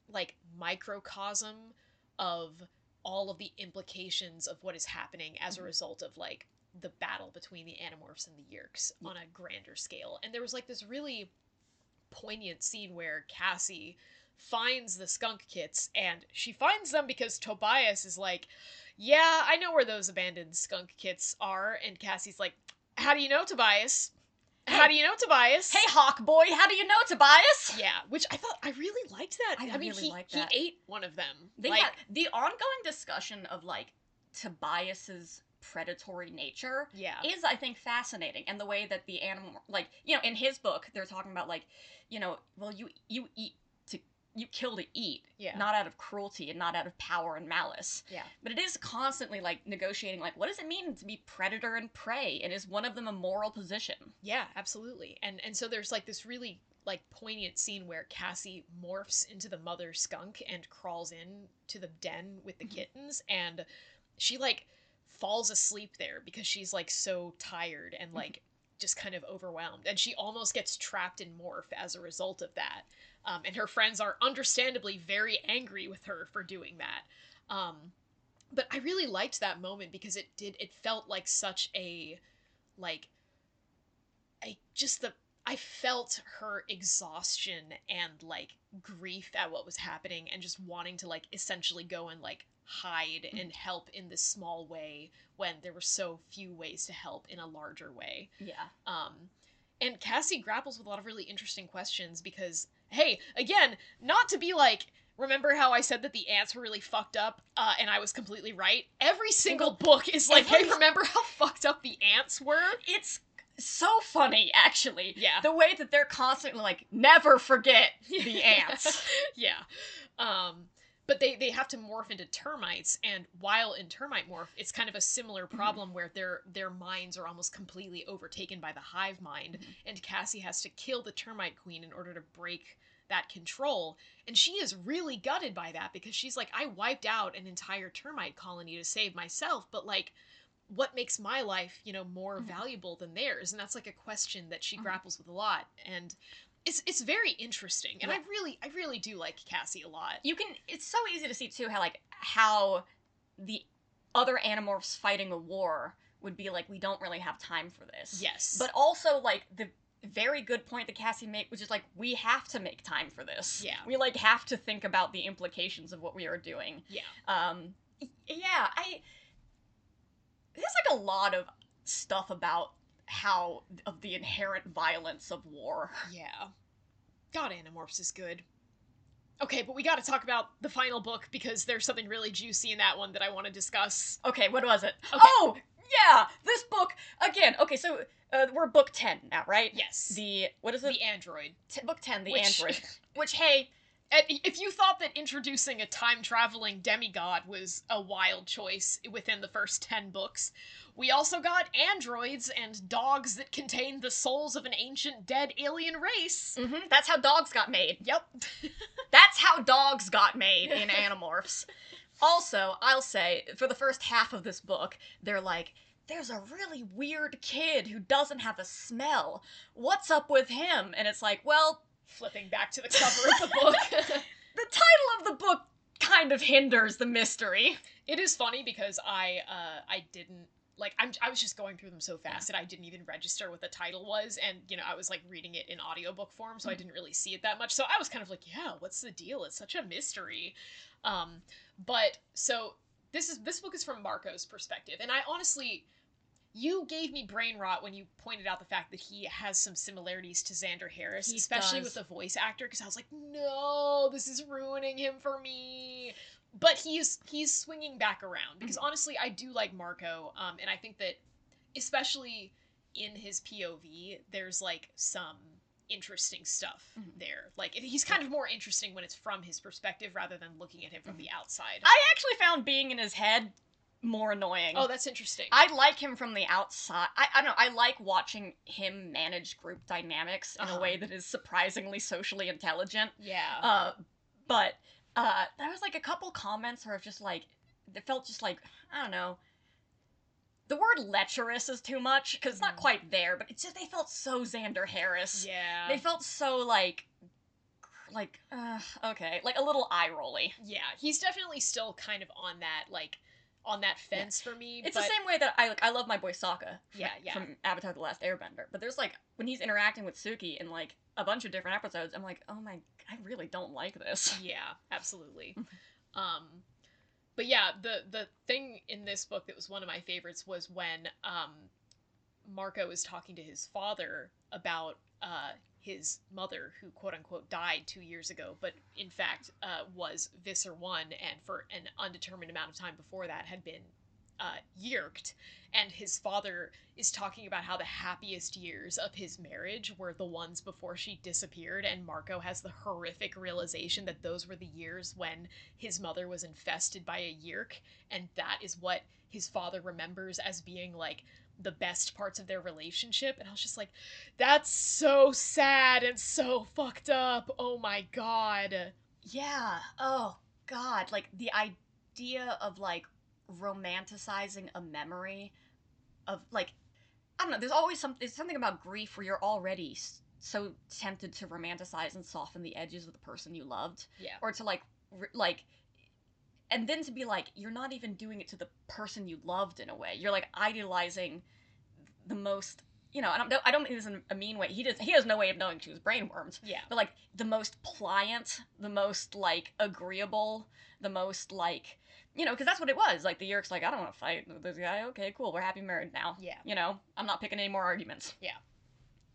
like microcosm of all of the implications of what is happening as a Mhm. result of like the battle between the Animorphs and the Yeerks Yeah. on a grander scale. And there was like this really poignant scene where Cassie finds the skunk kits and she finds them because Tobias is like, "Yeah, I know where those abandoned skunk kits are." And Cassie's like, "How do you know, Tobias? How do you know, Tobias?" Hey, Hawk Boy, how do you know Tobias? Yeah, which I thought I really liked that. I mean, really he, liked he that. ate one of them. They like, had the ongoing discussion of like Tobias's predatory nature yeah, is I think fascinating and the way that the animal like you know in his book they're talking about like you know well you you eat you kill to eat yeah, not out of cruelty and not out of power and malice. Yeah, but it is constantly like negotiating like what does it mean to be predator and prey? And is one of them a moral position. Yeah, absolutely. And and so there's like this really like poignant scene where Cassie morphs into the mother skunk and crawls in to the den with the Mhm. kittens, and she like falls asleep there because she's like so tired and like just kind of overwhelmed, and she almost gets trapped in morph as a result of that. Um, and her friends are understandably very angry with her for doing that. Um, but I really liked that moment because it did it felt like such a like I just the I felt her exhaustion and like grief at what was happening and just wanting to like essentially go and like hide and help in this small way when there were so few ways to help in a larger way. yeah Um, and Cassie grapples with a lot of really interesting questions because, hey, again, not to be like, remember how I said that the ants were really fucked up, uh, and I was completely right. Every single book is like, hey, remember how fucked up the ants were? it's so funny actually Yeah. the way that they're constantly like never forget the ants yeah. Um, but they, they have to morph into termites, and while in termite morph, it's kind of a similar problem where their their minds are almost completely overtaken by the hive mind, Mhm. and Cassie has to kill the termite queen in order to break that control. And she is really gutted by that because she's like, I wiped out an entire termite colony to save myself, but like what makes my life, you know, more Mhm. valuable than theirs? And that's like a question that she Mhm. grapples with a lot. And it's it's very interesting. And I really I really do like Cassie a lot. you can it's so easy to see too how like how the other animorphs fighting a war would be like we don't really have time for this Yes. but also like the very good point that cassie made which is like we have to make time for this Yeah. we like have to think about the implications of what we are doing yeah. um yeah i there's like a lot of stuff about how of the inherent violence of war Yeah. God Animorphs is good. Okay, but we got to talk about the final book because there's something really juicy in that one that I want to discuss. Okay, what was it? Okay. Oh, yeah, this book again. Okay, so uh, we're book ten now, right? Yes. The what is it? the android. T- book ten, the Which- android. Which hey, if you thought that introducing a time traveling demigod was a wild choice within the first 10 books, we also got androids and dogs that contain the souls of an ancient dead alien race. mhm, that's how dogs got made. Yep. That's how dogs got made in Animorphs. Also, I'll say for the first half of this book, they're like. There's a really weird kid who doesn't have a smell. What's up with him? And it's like, well, Flipping back to the cover of the book. the title of the book kind of hinders the mystery. It is funny because I uh I didn't like I'm I was just going through them so fast that I didn't even register what the title was and you know I was like reading it in audiobook form so I Mhm. didn't really see it that much so I was kind of like yeah what's the deal it's such a mystery um but so this is this book is from Marco's perspective and I honestly you gave me brain rot when you pointed out the fact that he has some similarities to Xander Harris, He especially does. with the voice actor, because I was like, no, this is ruining him for me but he's he's swinging back around because Mhm. honestly I do like Marco um and I think that especially in his POV there's like some interesting stuff Mhm. there like he's kind of more interesting when it's from his perspective rather than looking at him from the outside I actually found being in his head more annoying. oh that's interesting I like him from the outside. I, I don't know. I like watching him manage group dynamics in Uh-huh. a way that is surprisingly socially intelligent. yeah Uh, but uh, there was like a couple comments where it's just like it felt just like I don't know. The word lecherous is too much because it's not Mhm. quite there, but it's just they felt so Xander Harris. yeah They felt so like like, uh, okay, like a little eye rolly. Yeah, he's definitely still kind of on that like on that fence for me. It's but the same way that I like I love my boy Sokka. Yeah, from- yeah. From Avatar: The Last Airbender, but there's like when he's interacting with Suki in like a bunch of different episodes, I'm like, oh my, I really don't like this. Yeah, absolutely. um, but yeah, the the thing in this book that was one of my favorites was when um, Marco is talking to his father about uh, his mother, who quote unquote died two years ago, but in fact uh, was Visser One, and for an undetermined amount of time before that had been uh, yeerked. And his father is talking about how the happiest years of his marriage were the ones before she disappeared, and Marco has the horrific realization that those were the years when his mother was infested by a yeerk, and that is what his father remembers as being like the best parts of their relationship. And I was just like, that's so sad and so fucked up. Oh my god. Yeah. Oh God. Like the idea of like romanticizing a memory of like I don't know. There's always some. There's something about grief where you're already so tempted to romanticize and soften the edges of the person you loved, Yeah. or to like like. And then to be like, you're not even doing it to the person you loved in a way. You're like idealizing the most, you know. And I'm, I don't mean this in a mean way. He does. He has no way of knowing she was brainwormed Yeah. but like the most pliant, the most like agreeable, the most like you know, because that's what it was. Like the Yeerk's like, I don't want to fight with this guy. Okay, cool. We're happy married now. Yeah. You know, I'm not picking any more arguments. Yeah.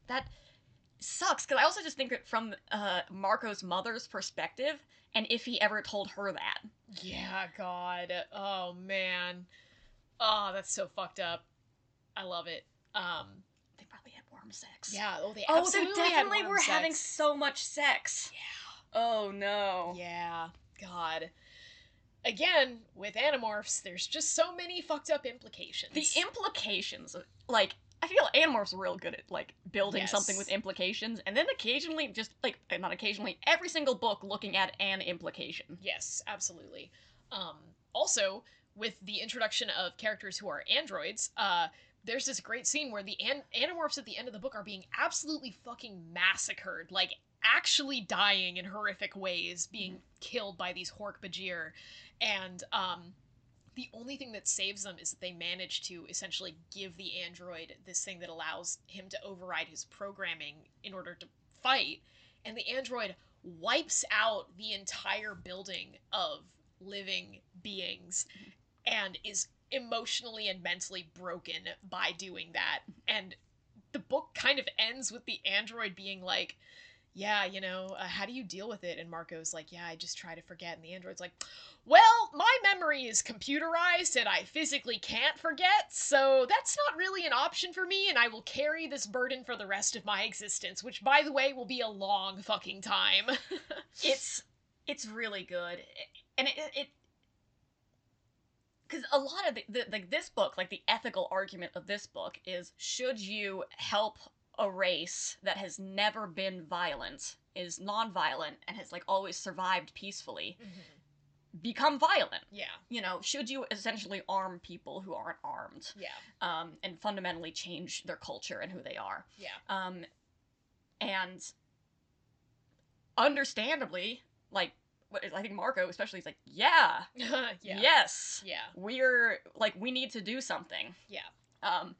That sucks because I also just think it from uh, Marco's mother's perspective, and if he ever told her that. Yeah, God. Oh man. Oh, that's so fucked up. I love it. Um They probably had warm sex. yeah, oh they Oh, absolutely they had definitely warm were having so much sex. Yeah. Oh no. Yeah. God. Again, with Animorphs, there's just so many fucked up implications. the implications of, like i feel animorphs are real good at like building Yes. something with implications and then occasionally just like uh, not occasionally every single book looking at an implication Yes, absolutely. Um, also, with the introduction of characters who are androids, uh, there's this great scene where the an- animorphs at the end of the book are being absolutely fucking massacred, like actually dying in horrific ways, being killed by these Hork Bajir, and um, the only thing that saves them is that they manage to essentially give the android this thing that allows him to override his programming in order to fight, and the android wipes out the entire building of living beings and is emotionally and mentally broken by doing that. And the book kind of ends with the android being like, yeah, you know, uh, how do you deal with it? And Marco's like, yeah, I just try to forget. And the android's like, well, my memory is computerized and I physically can't forget, so that's not really an option for me, and I will carry this burden for the rest of my existence, which, by the way, will be a long fucking time. it's it's really good and it it because a lot of the, the like this book like the ethical argument of this book is should you help a race that has never been violent is non-violent and has like always survived peacefully become violent yeah, you know should you essentially arm people who aren't armed yeah, um, and fundamentally change their culture and who they are yeah. um, and understandably, like I think Marco especially is like, yeah, yeah. yes, Yeah. we're like we need to do something. Yeah. Um,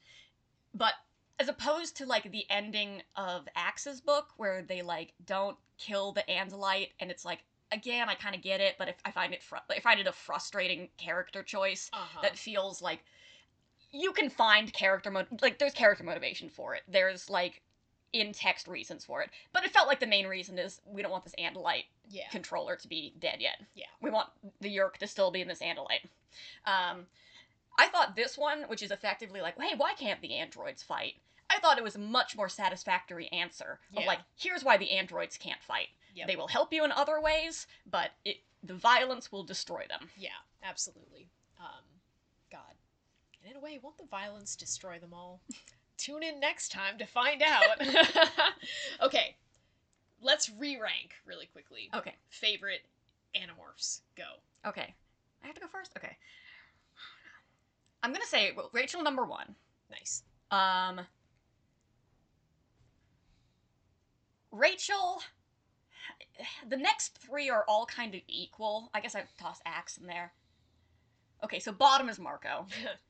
but as opposed to like the ending of Ax's book where they like don't kill the Andalite and it's like again I kind of get it, but if I find it fr- I find it a frustrating character choice Uh-huh. that feels like you can find character mo- like there's character motivation for it. There's like in text reasons for it, but it felt like the main reason is we don't want this Andalite yeah. controller to be dead yet. Yeah. we want the Yeerk to still be in this Andalite. Um, I thought this one, which is effectively like, hey, why can't the androids fight? I thought it was a much more satisfactory answer of Yeah. like, here's why the androids can't fight. Yep. They will help you in other ways, but it the violence will destroy them. Yeah, absolutely. Um, God. And in a way, won't the violence destroy them all? Tune in next time to find out. okay, let's re rank really quickly. Okay. Favorite Animorphs. Go. Okay. I have to go first? Okay. I'm gonna say well, Rachel number one. Nice. Um Rachel the next three are all kind of equal. I guess I'd toss Ax in there. Okay, so bottom is Marco.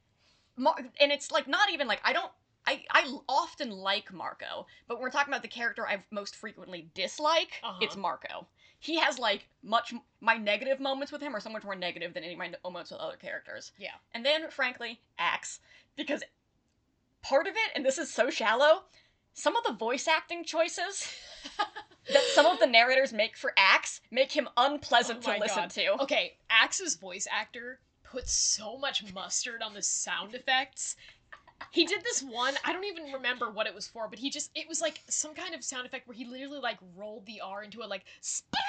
Mar- and it's like not even like I don't I, I often like Marco, but when we're talking about the character I most frequently dislike, Uh-huh. it's Marco. He has like much my negative moments with him are so much more negative than any of my moments with other characters. Yeah. And then, frankly, Ax, because part of it, and this is so shallow, some of the voice acting choices that some of the narrators make for Ax make him unpleasant Oh to listen God. to. Okay, Ax's voice actor put so much mustard on the sound effects. He did this one, I don't even remember what it was for, but he just it was like some kind of sound effect where he literally like rolled the R into a like spring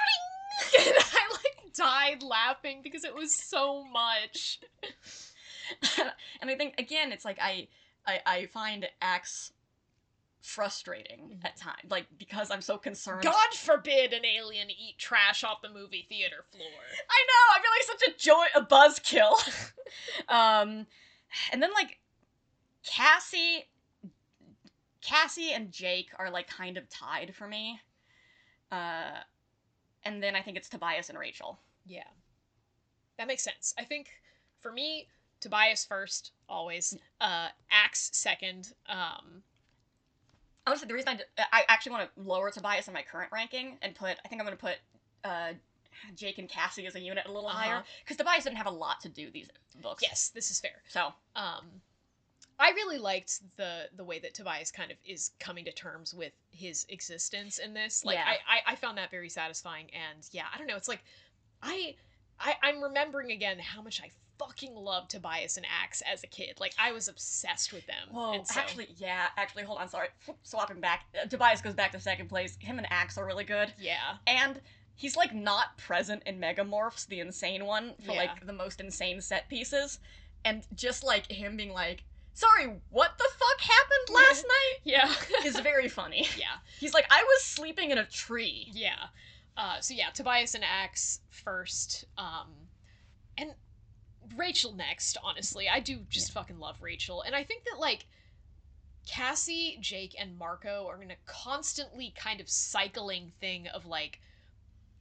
and I like died laughing because it was so much. and I think again, it's like I I, I find Ax frustrating Mhm. at times, like because I'm so concerned. God forbid an alien eat trash off the movie theater floor. I know. I feel like such a joy, a buzzkill. um, and then like Cassie, Cassie and Jake are like kind of tied for me. Uh, and then I think it's Tobias and Rachel. Yeah. That makes sense. I think for me, Tobias first, always. Uh Ax second. Um Say the reason I, d- I actually want to lower Tobias in my current ranking and put I think I'm going to put uh, Jake and Cassie as a unit a little higher Uh-huh. because Tobias didn't have a lot to do these books. yes, this is fair. So Um I really liked the the way that Tobias kind of is coming to terms with his existence in this. Like Yeah. I, I I found that very satisfying and yeah, I don't know, it's like I I I'm remembering again how much I fucking loved Tobias and Ax as a kid. Like I was obsessed with them. Whoa, And so- actually, yeah, actually, hold on, sorry. Swapping back. Uh, Tobias goes back to second place. Him and Ax are really good. yeah. And he's, like, not present in Megamorphs, the insane one, for, Yeah. like, the most insane set pieces. And just, like, him being like, sorry, what the fuck happened last night? Yeah. is very funny. yeah. He's like, I was sleeping in a tree. Yeah. Uh, so yeah, Tobias and Ax first, um, and Rachel next. Honestly, I do just fucking love Rachel, and I think that like Cassie, Jake, and Marco are in a constantly kind of cycling thing of like.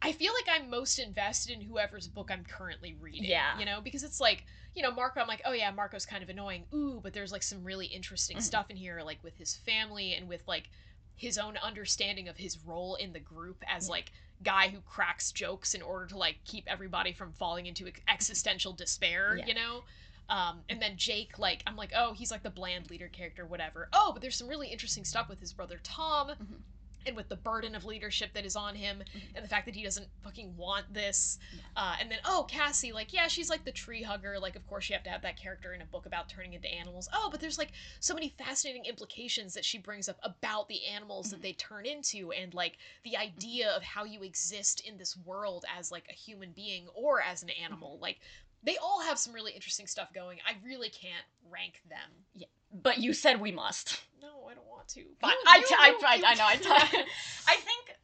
I feel like I'm most invested in whoever's book I'm currently reading. Yeah. You know, because it's like, you know, Marco, I'm like, oh yeah, Marco's kind of annoying. Ooh, but there's like some really interesting Mhm. stuff in here, like with his family and with like his own understanding of his role in the group as Yeah. like guy who cracks jokes in order to like keep everybody from falling into ex- existential despair, Yeah. you know? Um, and then Jake, like, I'm like, oh, he's like the bland leader character, whatever. Oh, but there's some really interesting stuff with his brother Tom Mhm. And with the burden of leadership that is on him Mhm. and the fact that he doesn't fucking want this. Yeah. Uh, and then, oh, Cassie, like, yeah, she's like the tree hugger. Like, of course, you have to have that character in a book about turning into animals. Oh, but there's like so many fascinating implications that she brings up about the animals that Mhm. they turn into and like the idea of how you exist in this world as like a human being or as an animal. Like, they all have some really interesting stuff going. I really can't rank them. Yeah. But you said we must. No, I don't to. Fine. You- I, you- I, you- I, I know. I, t- I think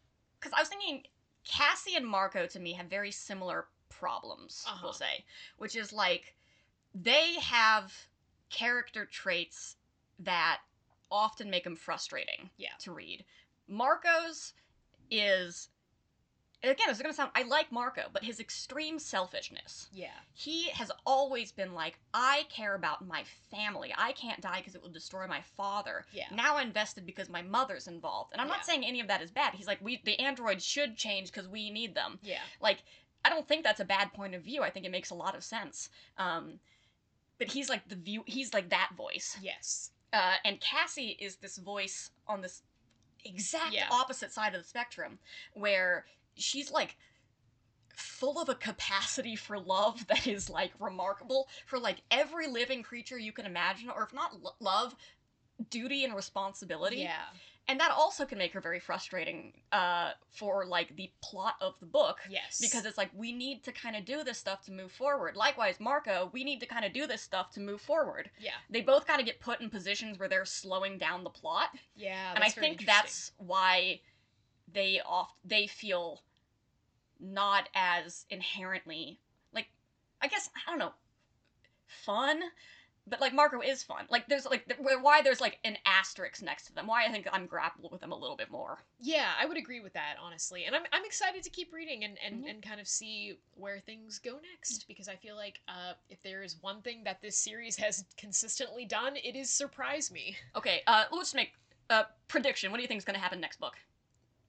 because I was thinking Cassie and Marco to me have very similar problems. Uh-huh. We'll say, which is like they have character traits that often make them frustrating. Yeah. To read, Marco's is. Again, it's gonna sound. I like Marco, but his extreme selfishness yeah. he has always been like, I care about my family. I can't die because it will destroy my father. Yeah. Now I'm invested because my mother's involved. And I'm Yeah. not saying any of that is bad. He's like, we the androids should change because we need them. Yeah. Like, I don't think that's a bad point of view. I think it makes a lot of sense. Um, but he's like the view. He's like that voice. Yes. Uh, and Cassie is this voice on this exact Yeah. opposite side of the spectrum, where she's like full of a capacity for love that is like remarkable for like every living creature you can imagine, or if not lo- love, duty and responsibility. Yeah. And that also can make her very frustrating uh, for like the plot of the book. Yes. Because it's like we need to kind of do this stuff to move forward. Likewise, Marco, we need to kind of do this stuff to move forward yeah. they both kind of get put in positions where they're slowing down the plot Yeah. and i think that's why they oft they feel not as inherently like i guess i don't know fun but like Marco is fun. Like there's like th- why there's like an asterisk next to them. Why I think I'm grappled with them a little bit more. Yeah, I would agree with that honestly, and I'm I'm excited to keep reading and and, Mhm. and kind of see where things go next because I feel like uh, if there is one thing that this series has consistently done, it is surprise me. Okay, uh, let's make a prediction. What do you think is going to happen next book?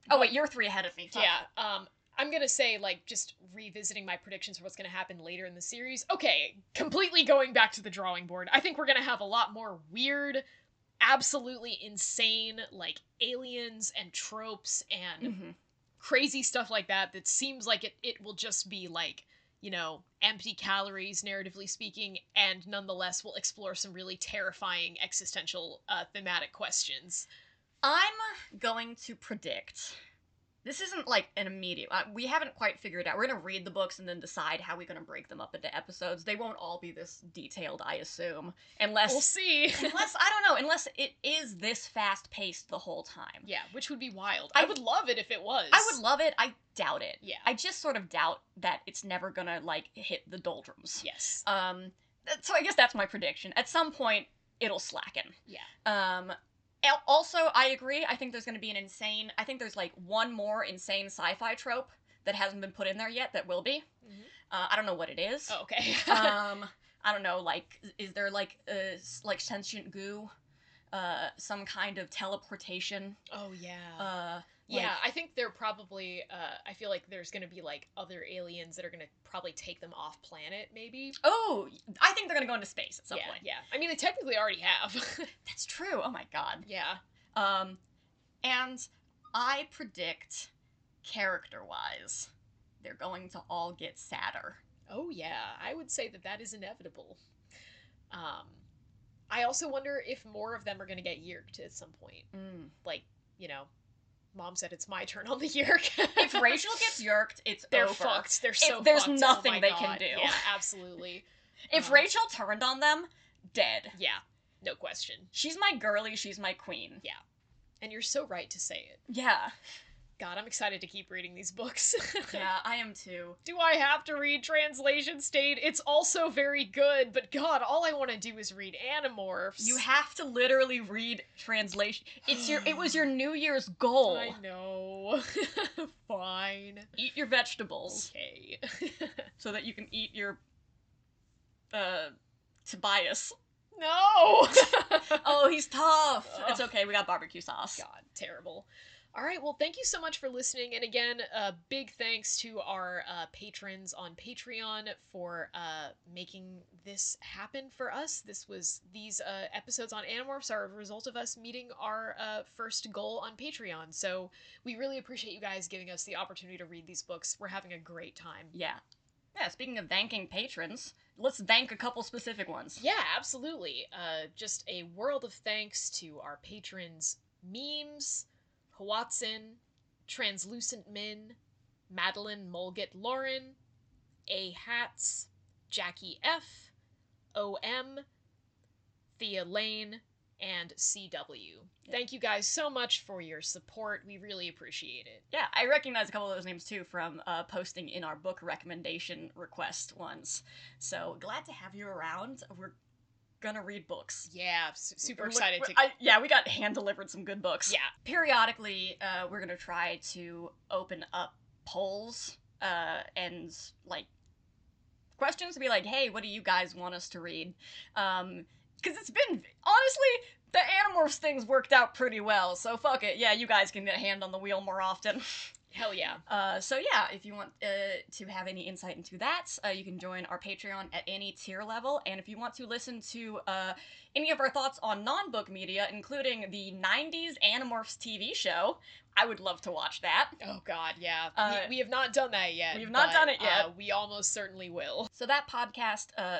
Oh wait, you're three ahead of me. Fuck. Yeah, um, I'm gonna say like just revisiting my predictions for what's gonna happen later in the series. Okay, completely going back to the drawing board. I think we're gonna have a lot more weird, absolutely insane like aliens and tropes and Mhm. crazy stuff like that. That seems like it it will just be like you know empty calories narratively speaking and nonetheless we'll explore some really terrifying existential uh, thematic questions I'm going to predict. This isn't like an immediate. Uh, we haven't quite figured out. We're gonna read the books and then decide how we're gonna break them up into episodes. They won't all be this detailed, I assume, unless we'll see unless I don't know, unless it is this fast paced the whole time. Yeah, which would be wild. I, I- would love it if it was. I would love it. I doubt it. Yeah. I just sort of doubt that it's never gonna like hit the doldrums. yes. Um, so I guess that's my prediction. At some point, it'll slacken. Yeah. Um, also, I agree. I think there's going to be an insane. I think there's like one more insane sci-fi trope that hasn't been put in there yet that will be. Mhm. Uh, I don't know what it is. Oh, okay. um, I don't know. Like, is there like uh, like sentient goo? Uh, some kind of teleportation. oh yeah. Uh, yeah, like- I think they're probably. Uh, I feel like there's gonna be like other aliens that are gonna probably take them off planet, maybe. oh, I think they're gonna go into space at some yeah, point. yeah. I mean, they technically already have. That's true. Oh my god. yeah. Um, and I predict, character wise, they're going to all get sadder. Oh yeah. I would say that that is inevitable. Um, I also wonder if more of them are gonna get yeerked at some point. Mm. Like, you know, mom said it's my turn on the yeerk. If Rachel gets yeerked, it's they're over. fucked. They're so there's fucked. Oh nothing my they can do. Yeah, absolutely. If Um, Rachel turned on them, dead. Yeah, no question. She's my girly. She's my queen. Yeah, and you're so right to say it. Yeah, God, I'm excited to keep reading these books. yeah, I am too. Do I have to read Translation State? It's also very good, but God, all I want to do is read Animorphs. You have to literally read translation. It's your. It was your New Year's goal. I know. Fine. Eat your vegetables Okay. so that you can eat your. Uh, Tobias. no! Oh, he's tough. Ugh. It's okay. We got barbecue sauce. God, terrible. All right, well, thank you so much for listening. And again, uh, big thanks to our uh, patrons on Patreon for uh, making this happen for us. This was these uh, episodes on Animorphs are a result of us meeting our uh, first goal on Patreon. So we really appreciate you guys giving us the opportunity to read these books. We're having a great time. Yeah. Yeah, speaking of thanking patrons, let's thank a couple specific ones. Yeah, absolutely. Uh, just a world of thanks to our patrons Memes, Hawatson, Translucent Min, Madeline Mulget Lauren, A Hats, Jackie F, OM, Thea Lane, and CW. Thank you guys so much for your support. We really appreciate it. Yeah, I recognize a couple of those names too from uh, posting in our book recommendation request ones. So glad to have you around. We're gonna read books. Yeah, super excited to. I- yeah, we got hand delivered some good books. Yeah. Periodically, uh, we're gonna try to open up polls uh, and like questions to be like, hey, what do you guys want us to read? Um, because it's been honestly the Animorphs things worked out pretty well. So fuck it. Yeah, you guys can get a hand on the wheel more often. Hell yeah. Uh, so yeah, if you want uh, to have any insight into that, uh, you can join our Patreon at any tier level. And if you want to listen to uh, any of our thoughts on non-book media, including the '90s Animorphs TV show, I would love to watch that. Oh God, yeah. Uh, we, we have not done that yet. we have not but, done it yet. Uh, we almost certainly will. So that podcast, uh,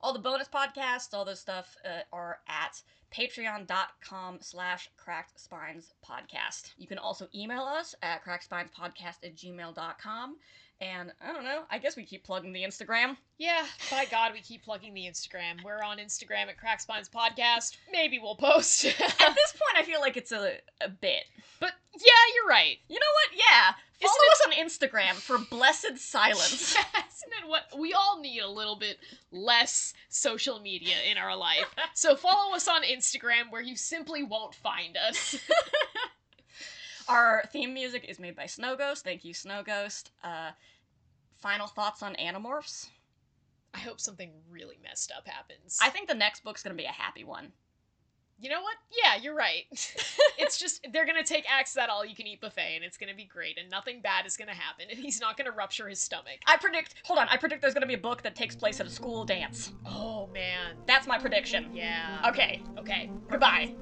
all the bonus podcasts, all this stuff uh, are at patreon.com slash cracked spines podcast. You can also email us at crackspinspodcast at gmail.com. And I don't know, I guess we keep plugging the Instagram. Yeah, by God, we keep plugging the Instagram. We're on Instagram at Crack Spines Podcast. Maybe we'll post. At this point, I feel like it's a, a bit. but yeah, you're right. You know what? Yeah. Follow Isn't us on Instagram for blessed silence. Isn't it what we all need a little bit less social media in our life? So follow us on Instagram where you simply won't find us. Our theme music is made by Snow Ghost. Thank you, Snow Ghost. Uh, final thoughts on Animorphs? I hope something really messed up happens. I think the next book's gonna be a happy one. you know what? Yeah, you're right. it's just they're gonna take Ax that all you can eat buffet, and it's gonna be great, and nothing bad is gonna happen, and he's not gonna rupture his stomach. I predict. Hold on. I predict there's gonna be a book that takes place at a school dance. Oh man. That's my prediction. Yeah. Okay. Okay. Goodbye.